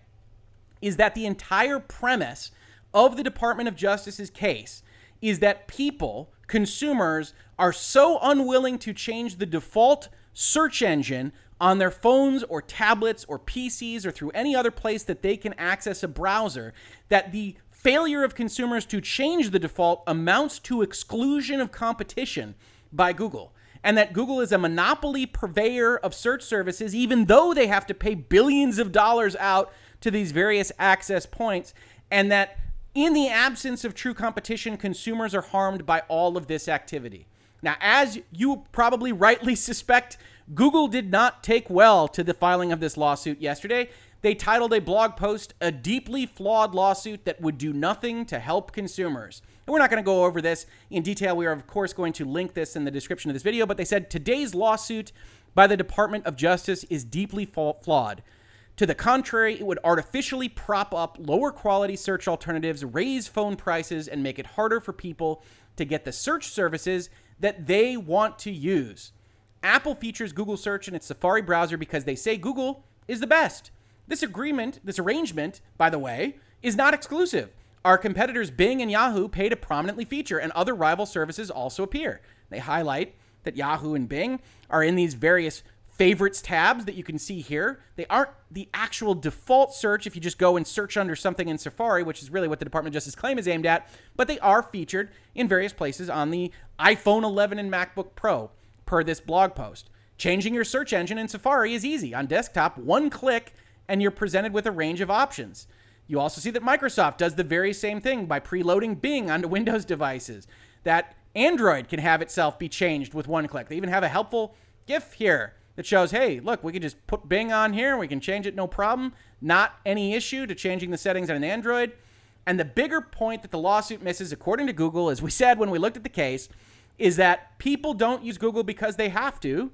is that the entire premise of the Department of Justice's case is that people, consumers, are so unwilling to change the default search engine on their phones or tablets or PCs or through any other place that they can access a browser that the failure of consumers to change the default amounts to exclusion of competition by Google. and that Google is a monopoly purveyor of search services, even though they have to pay billions of dollars out to these various access points, and that in the absence of true competition, consumers are harmed by all of this activity. Now, as you probably rightly suspect, Google did not take well to the filing of this lawsuit yesterday. They titled a blog post, A Deeply Flawed Lawsuit That Would Do Nothing to Help Consumers. And we're not going to go over this in detail. We are, of course, going to link this in the description of this video, but they said today's lawsuit by the Department of Justice is deeply flawed. To the contrary, it would artificially prop up lower quality search alternatives, raise phone prices, and make it harder for people to get the search services that they want to use. Apple features Google search in its Safari browser because they say Google is the best. This agreement, this arrangement, by the way, is not exclusive. Our competitors Bing and Yahoo pay to prominently feature, and other rival services also appear. They highlight that Yahoo and Bing are in these various favorites tabs that you can see here. They aren't the actual default search if you just go and search under something in Safari, which is really what the Department of Justice claim is aimed at, but they are featured in various places on the iPhone 11 and MacBook Pro, per this blog post. Changing your search engine in Safari is easy. On desktop, one click, and you're presented with a range of options. You also see that Microsoft does the very same thing by preloading Bing onto Windows devices. That Android can have itself be changed with one click. They even have a helpful GIF here that shows, hey, look, we can just put Bing on here, and we can change it no problem. Not any issue to changing the settings on an Android. And the bigger point that the lawsuit misses, according to Google, as we said when we looked at the case, is that people don't use Google because they have to.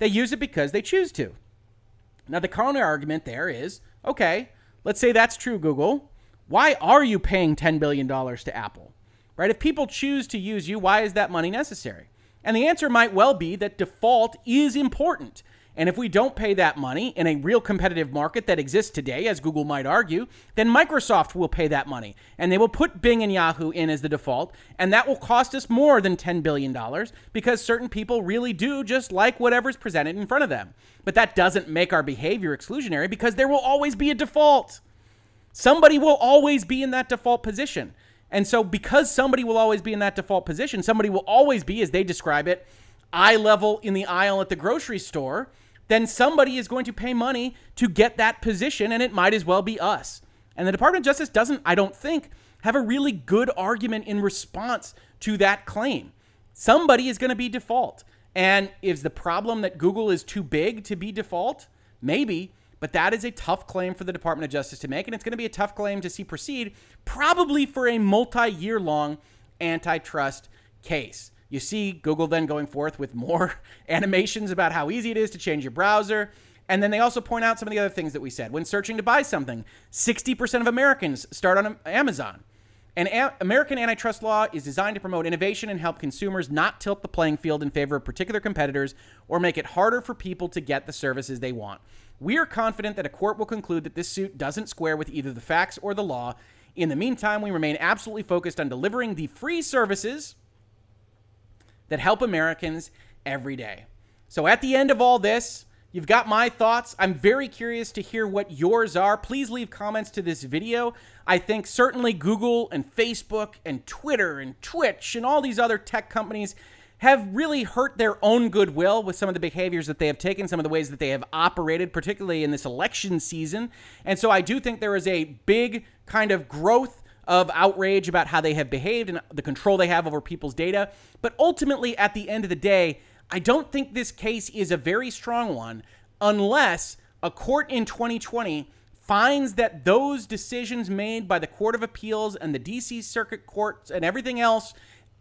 They use it because they choose to. Now, the counter argument there is okay, let's say that's true, Google. Why are you paying $10 billion to Apple? Right? If people choose to use you, why is that money necessary? And the answer might well be that default is important. And if we don't pay that money in a real competitive market that exists today, as Google might argue, then Microsoft will pay that money. And they will put Bing and Yahoo in as the default. And that will cost us more than $10 billion because certain people really do just like whatever's presented in front of them. But that doesn't make our behavior exclusionary because there will always be a default. Somebody will always be in that default position. And so, because somebody will always be in that default position, somebody will always be, as they describe it, eye level in the aisle at the grocery store, then somebody is going to pay money to get that position, and it might as well be us. And the Department of Justice doesn't, I don't think, have a really good argument in response to that claim. Somebody is going to be default. And is the problem that Google is too big to be default? Maybe. But that is a tough claim for the Department of Justice to make, and it's going to be a tough claim to see proceed, probably for a multi year long antitrust case. You see Google then going forth with more animations about how easy it is to change your browser. And then they also point out some of the other things that we said. When searching to buy something, 60% of Americans start on Amazon. And American antitrust law is designed to promote innovation and help consumers not tilt the playing field in favor of particular competitors or make it harder for people to get the services they want. We are confident that a court will conclude that this suit doesn't square with either the facts or the law. In the meantime, we remain absolutely focused on delivering the free services that help Americans every day. So at the end of all this, You've got my thoughts. I'm very curious to hear what yours are. Please leave comments to this video. I think certainly Google and Facebook and Twitter and Twitch and all these other tech companies have really hurt their own goodwill with some of the behaviors that they have taken, some of the ways that they have operated, particularly in this election season. And so I do think there is a big kind of growth of outrage about how they have behaved and the control they have over people's data. But ultimately, at the end of the day, I don't think this case is a very strong one unless a court in 2020 finds that those decisions made by the Court of Appeals and the DC Circuit Courts and everything else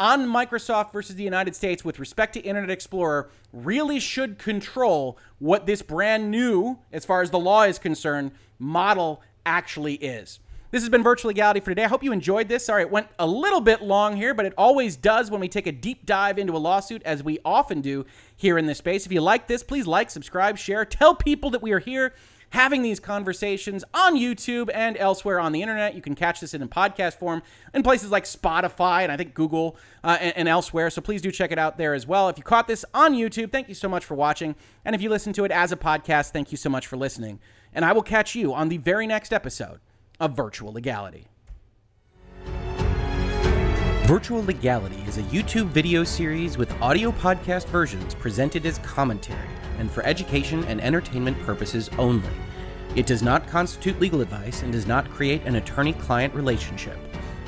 on Microsoft versus the United States with respect to Internet Explorer really should control what this brand new, as far as the law is concerned, model actually is. This has been Virtual Legality for today. I hope you enjoyed this. Sorry, it went a little bit long here, but it always does when we take a deep dive into a lawsuit, as we often do here in this space. If you like this, please like, subscribe, share, tell people that we are here having these conversations on YouTube and elsewhere on the internet. You can catch this in podcast form in places like Spotify and I think Google uh, and, and, elsewhere. So please do check it out there as well. If you caught this on YouTube, thank you so much for watching. And if you listen to it as a podcast, thank you so much for listening. And I will catch you on the very next episode of Virtual Legality. Virtual Legality is a YouTube video series with audio podcast versions presented as commentary and for education and entertainment purposes only. It does not constitute legal advice and does not create an attorney client relationship.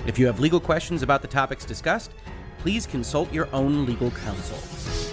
If you have legal questions about the topics discussed, please consult your own legal counsel.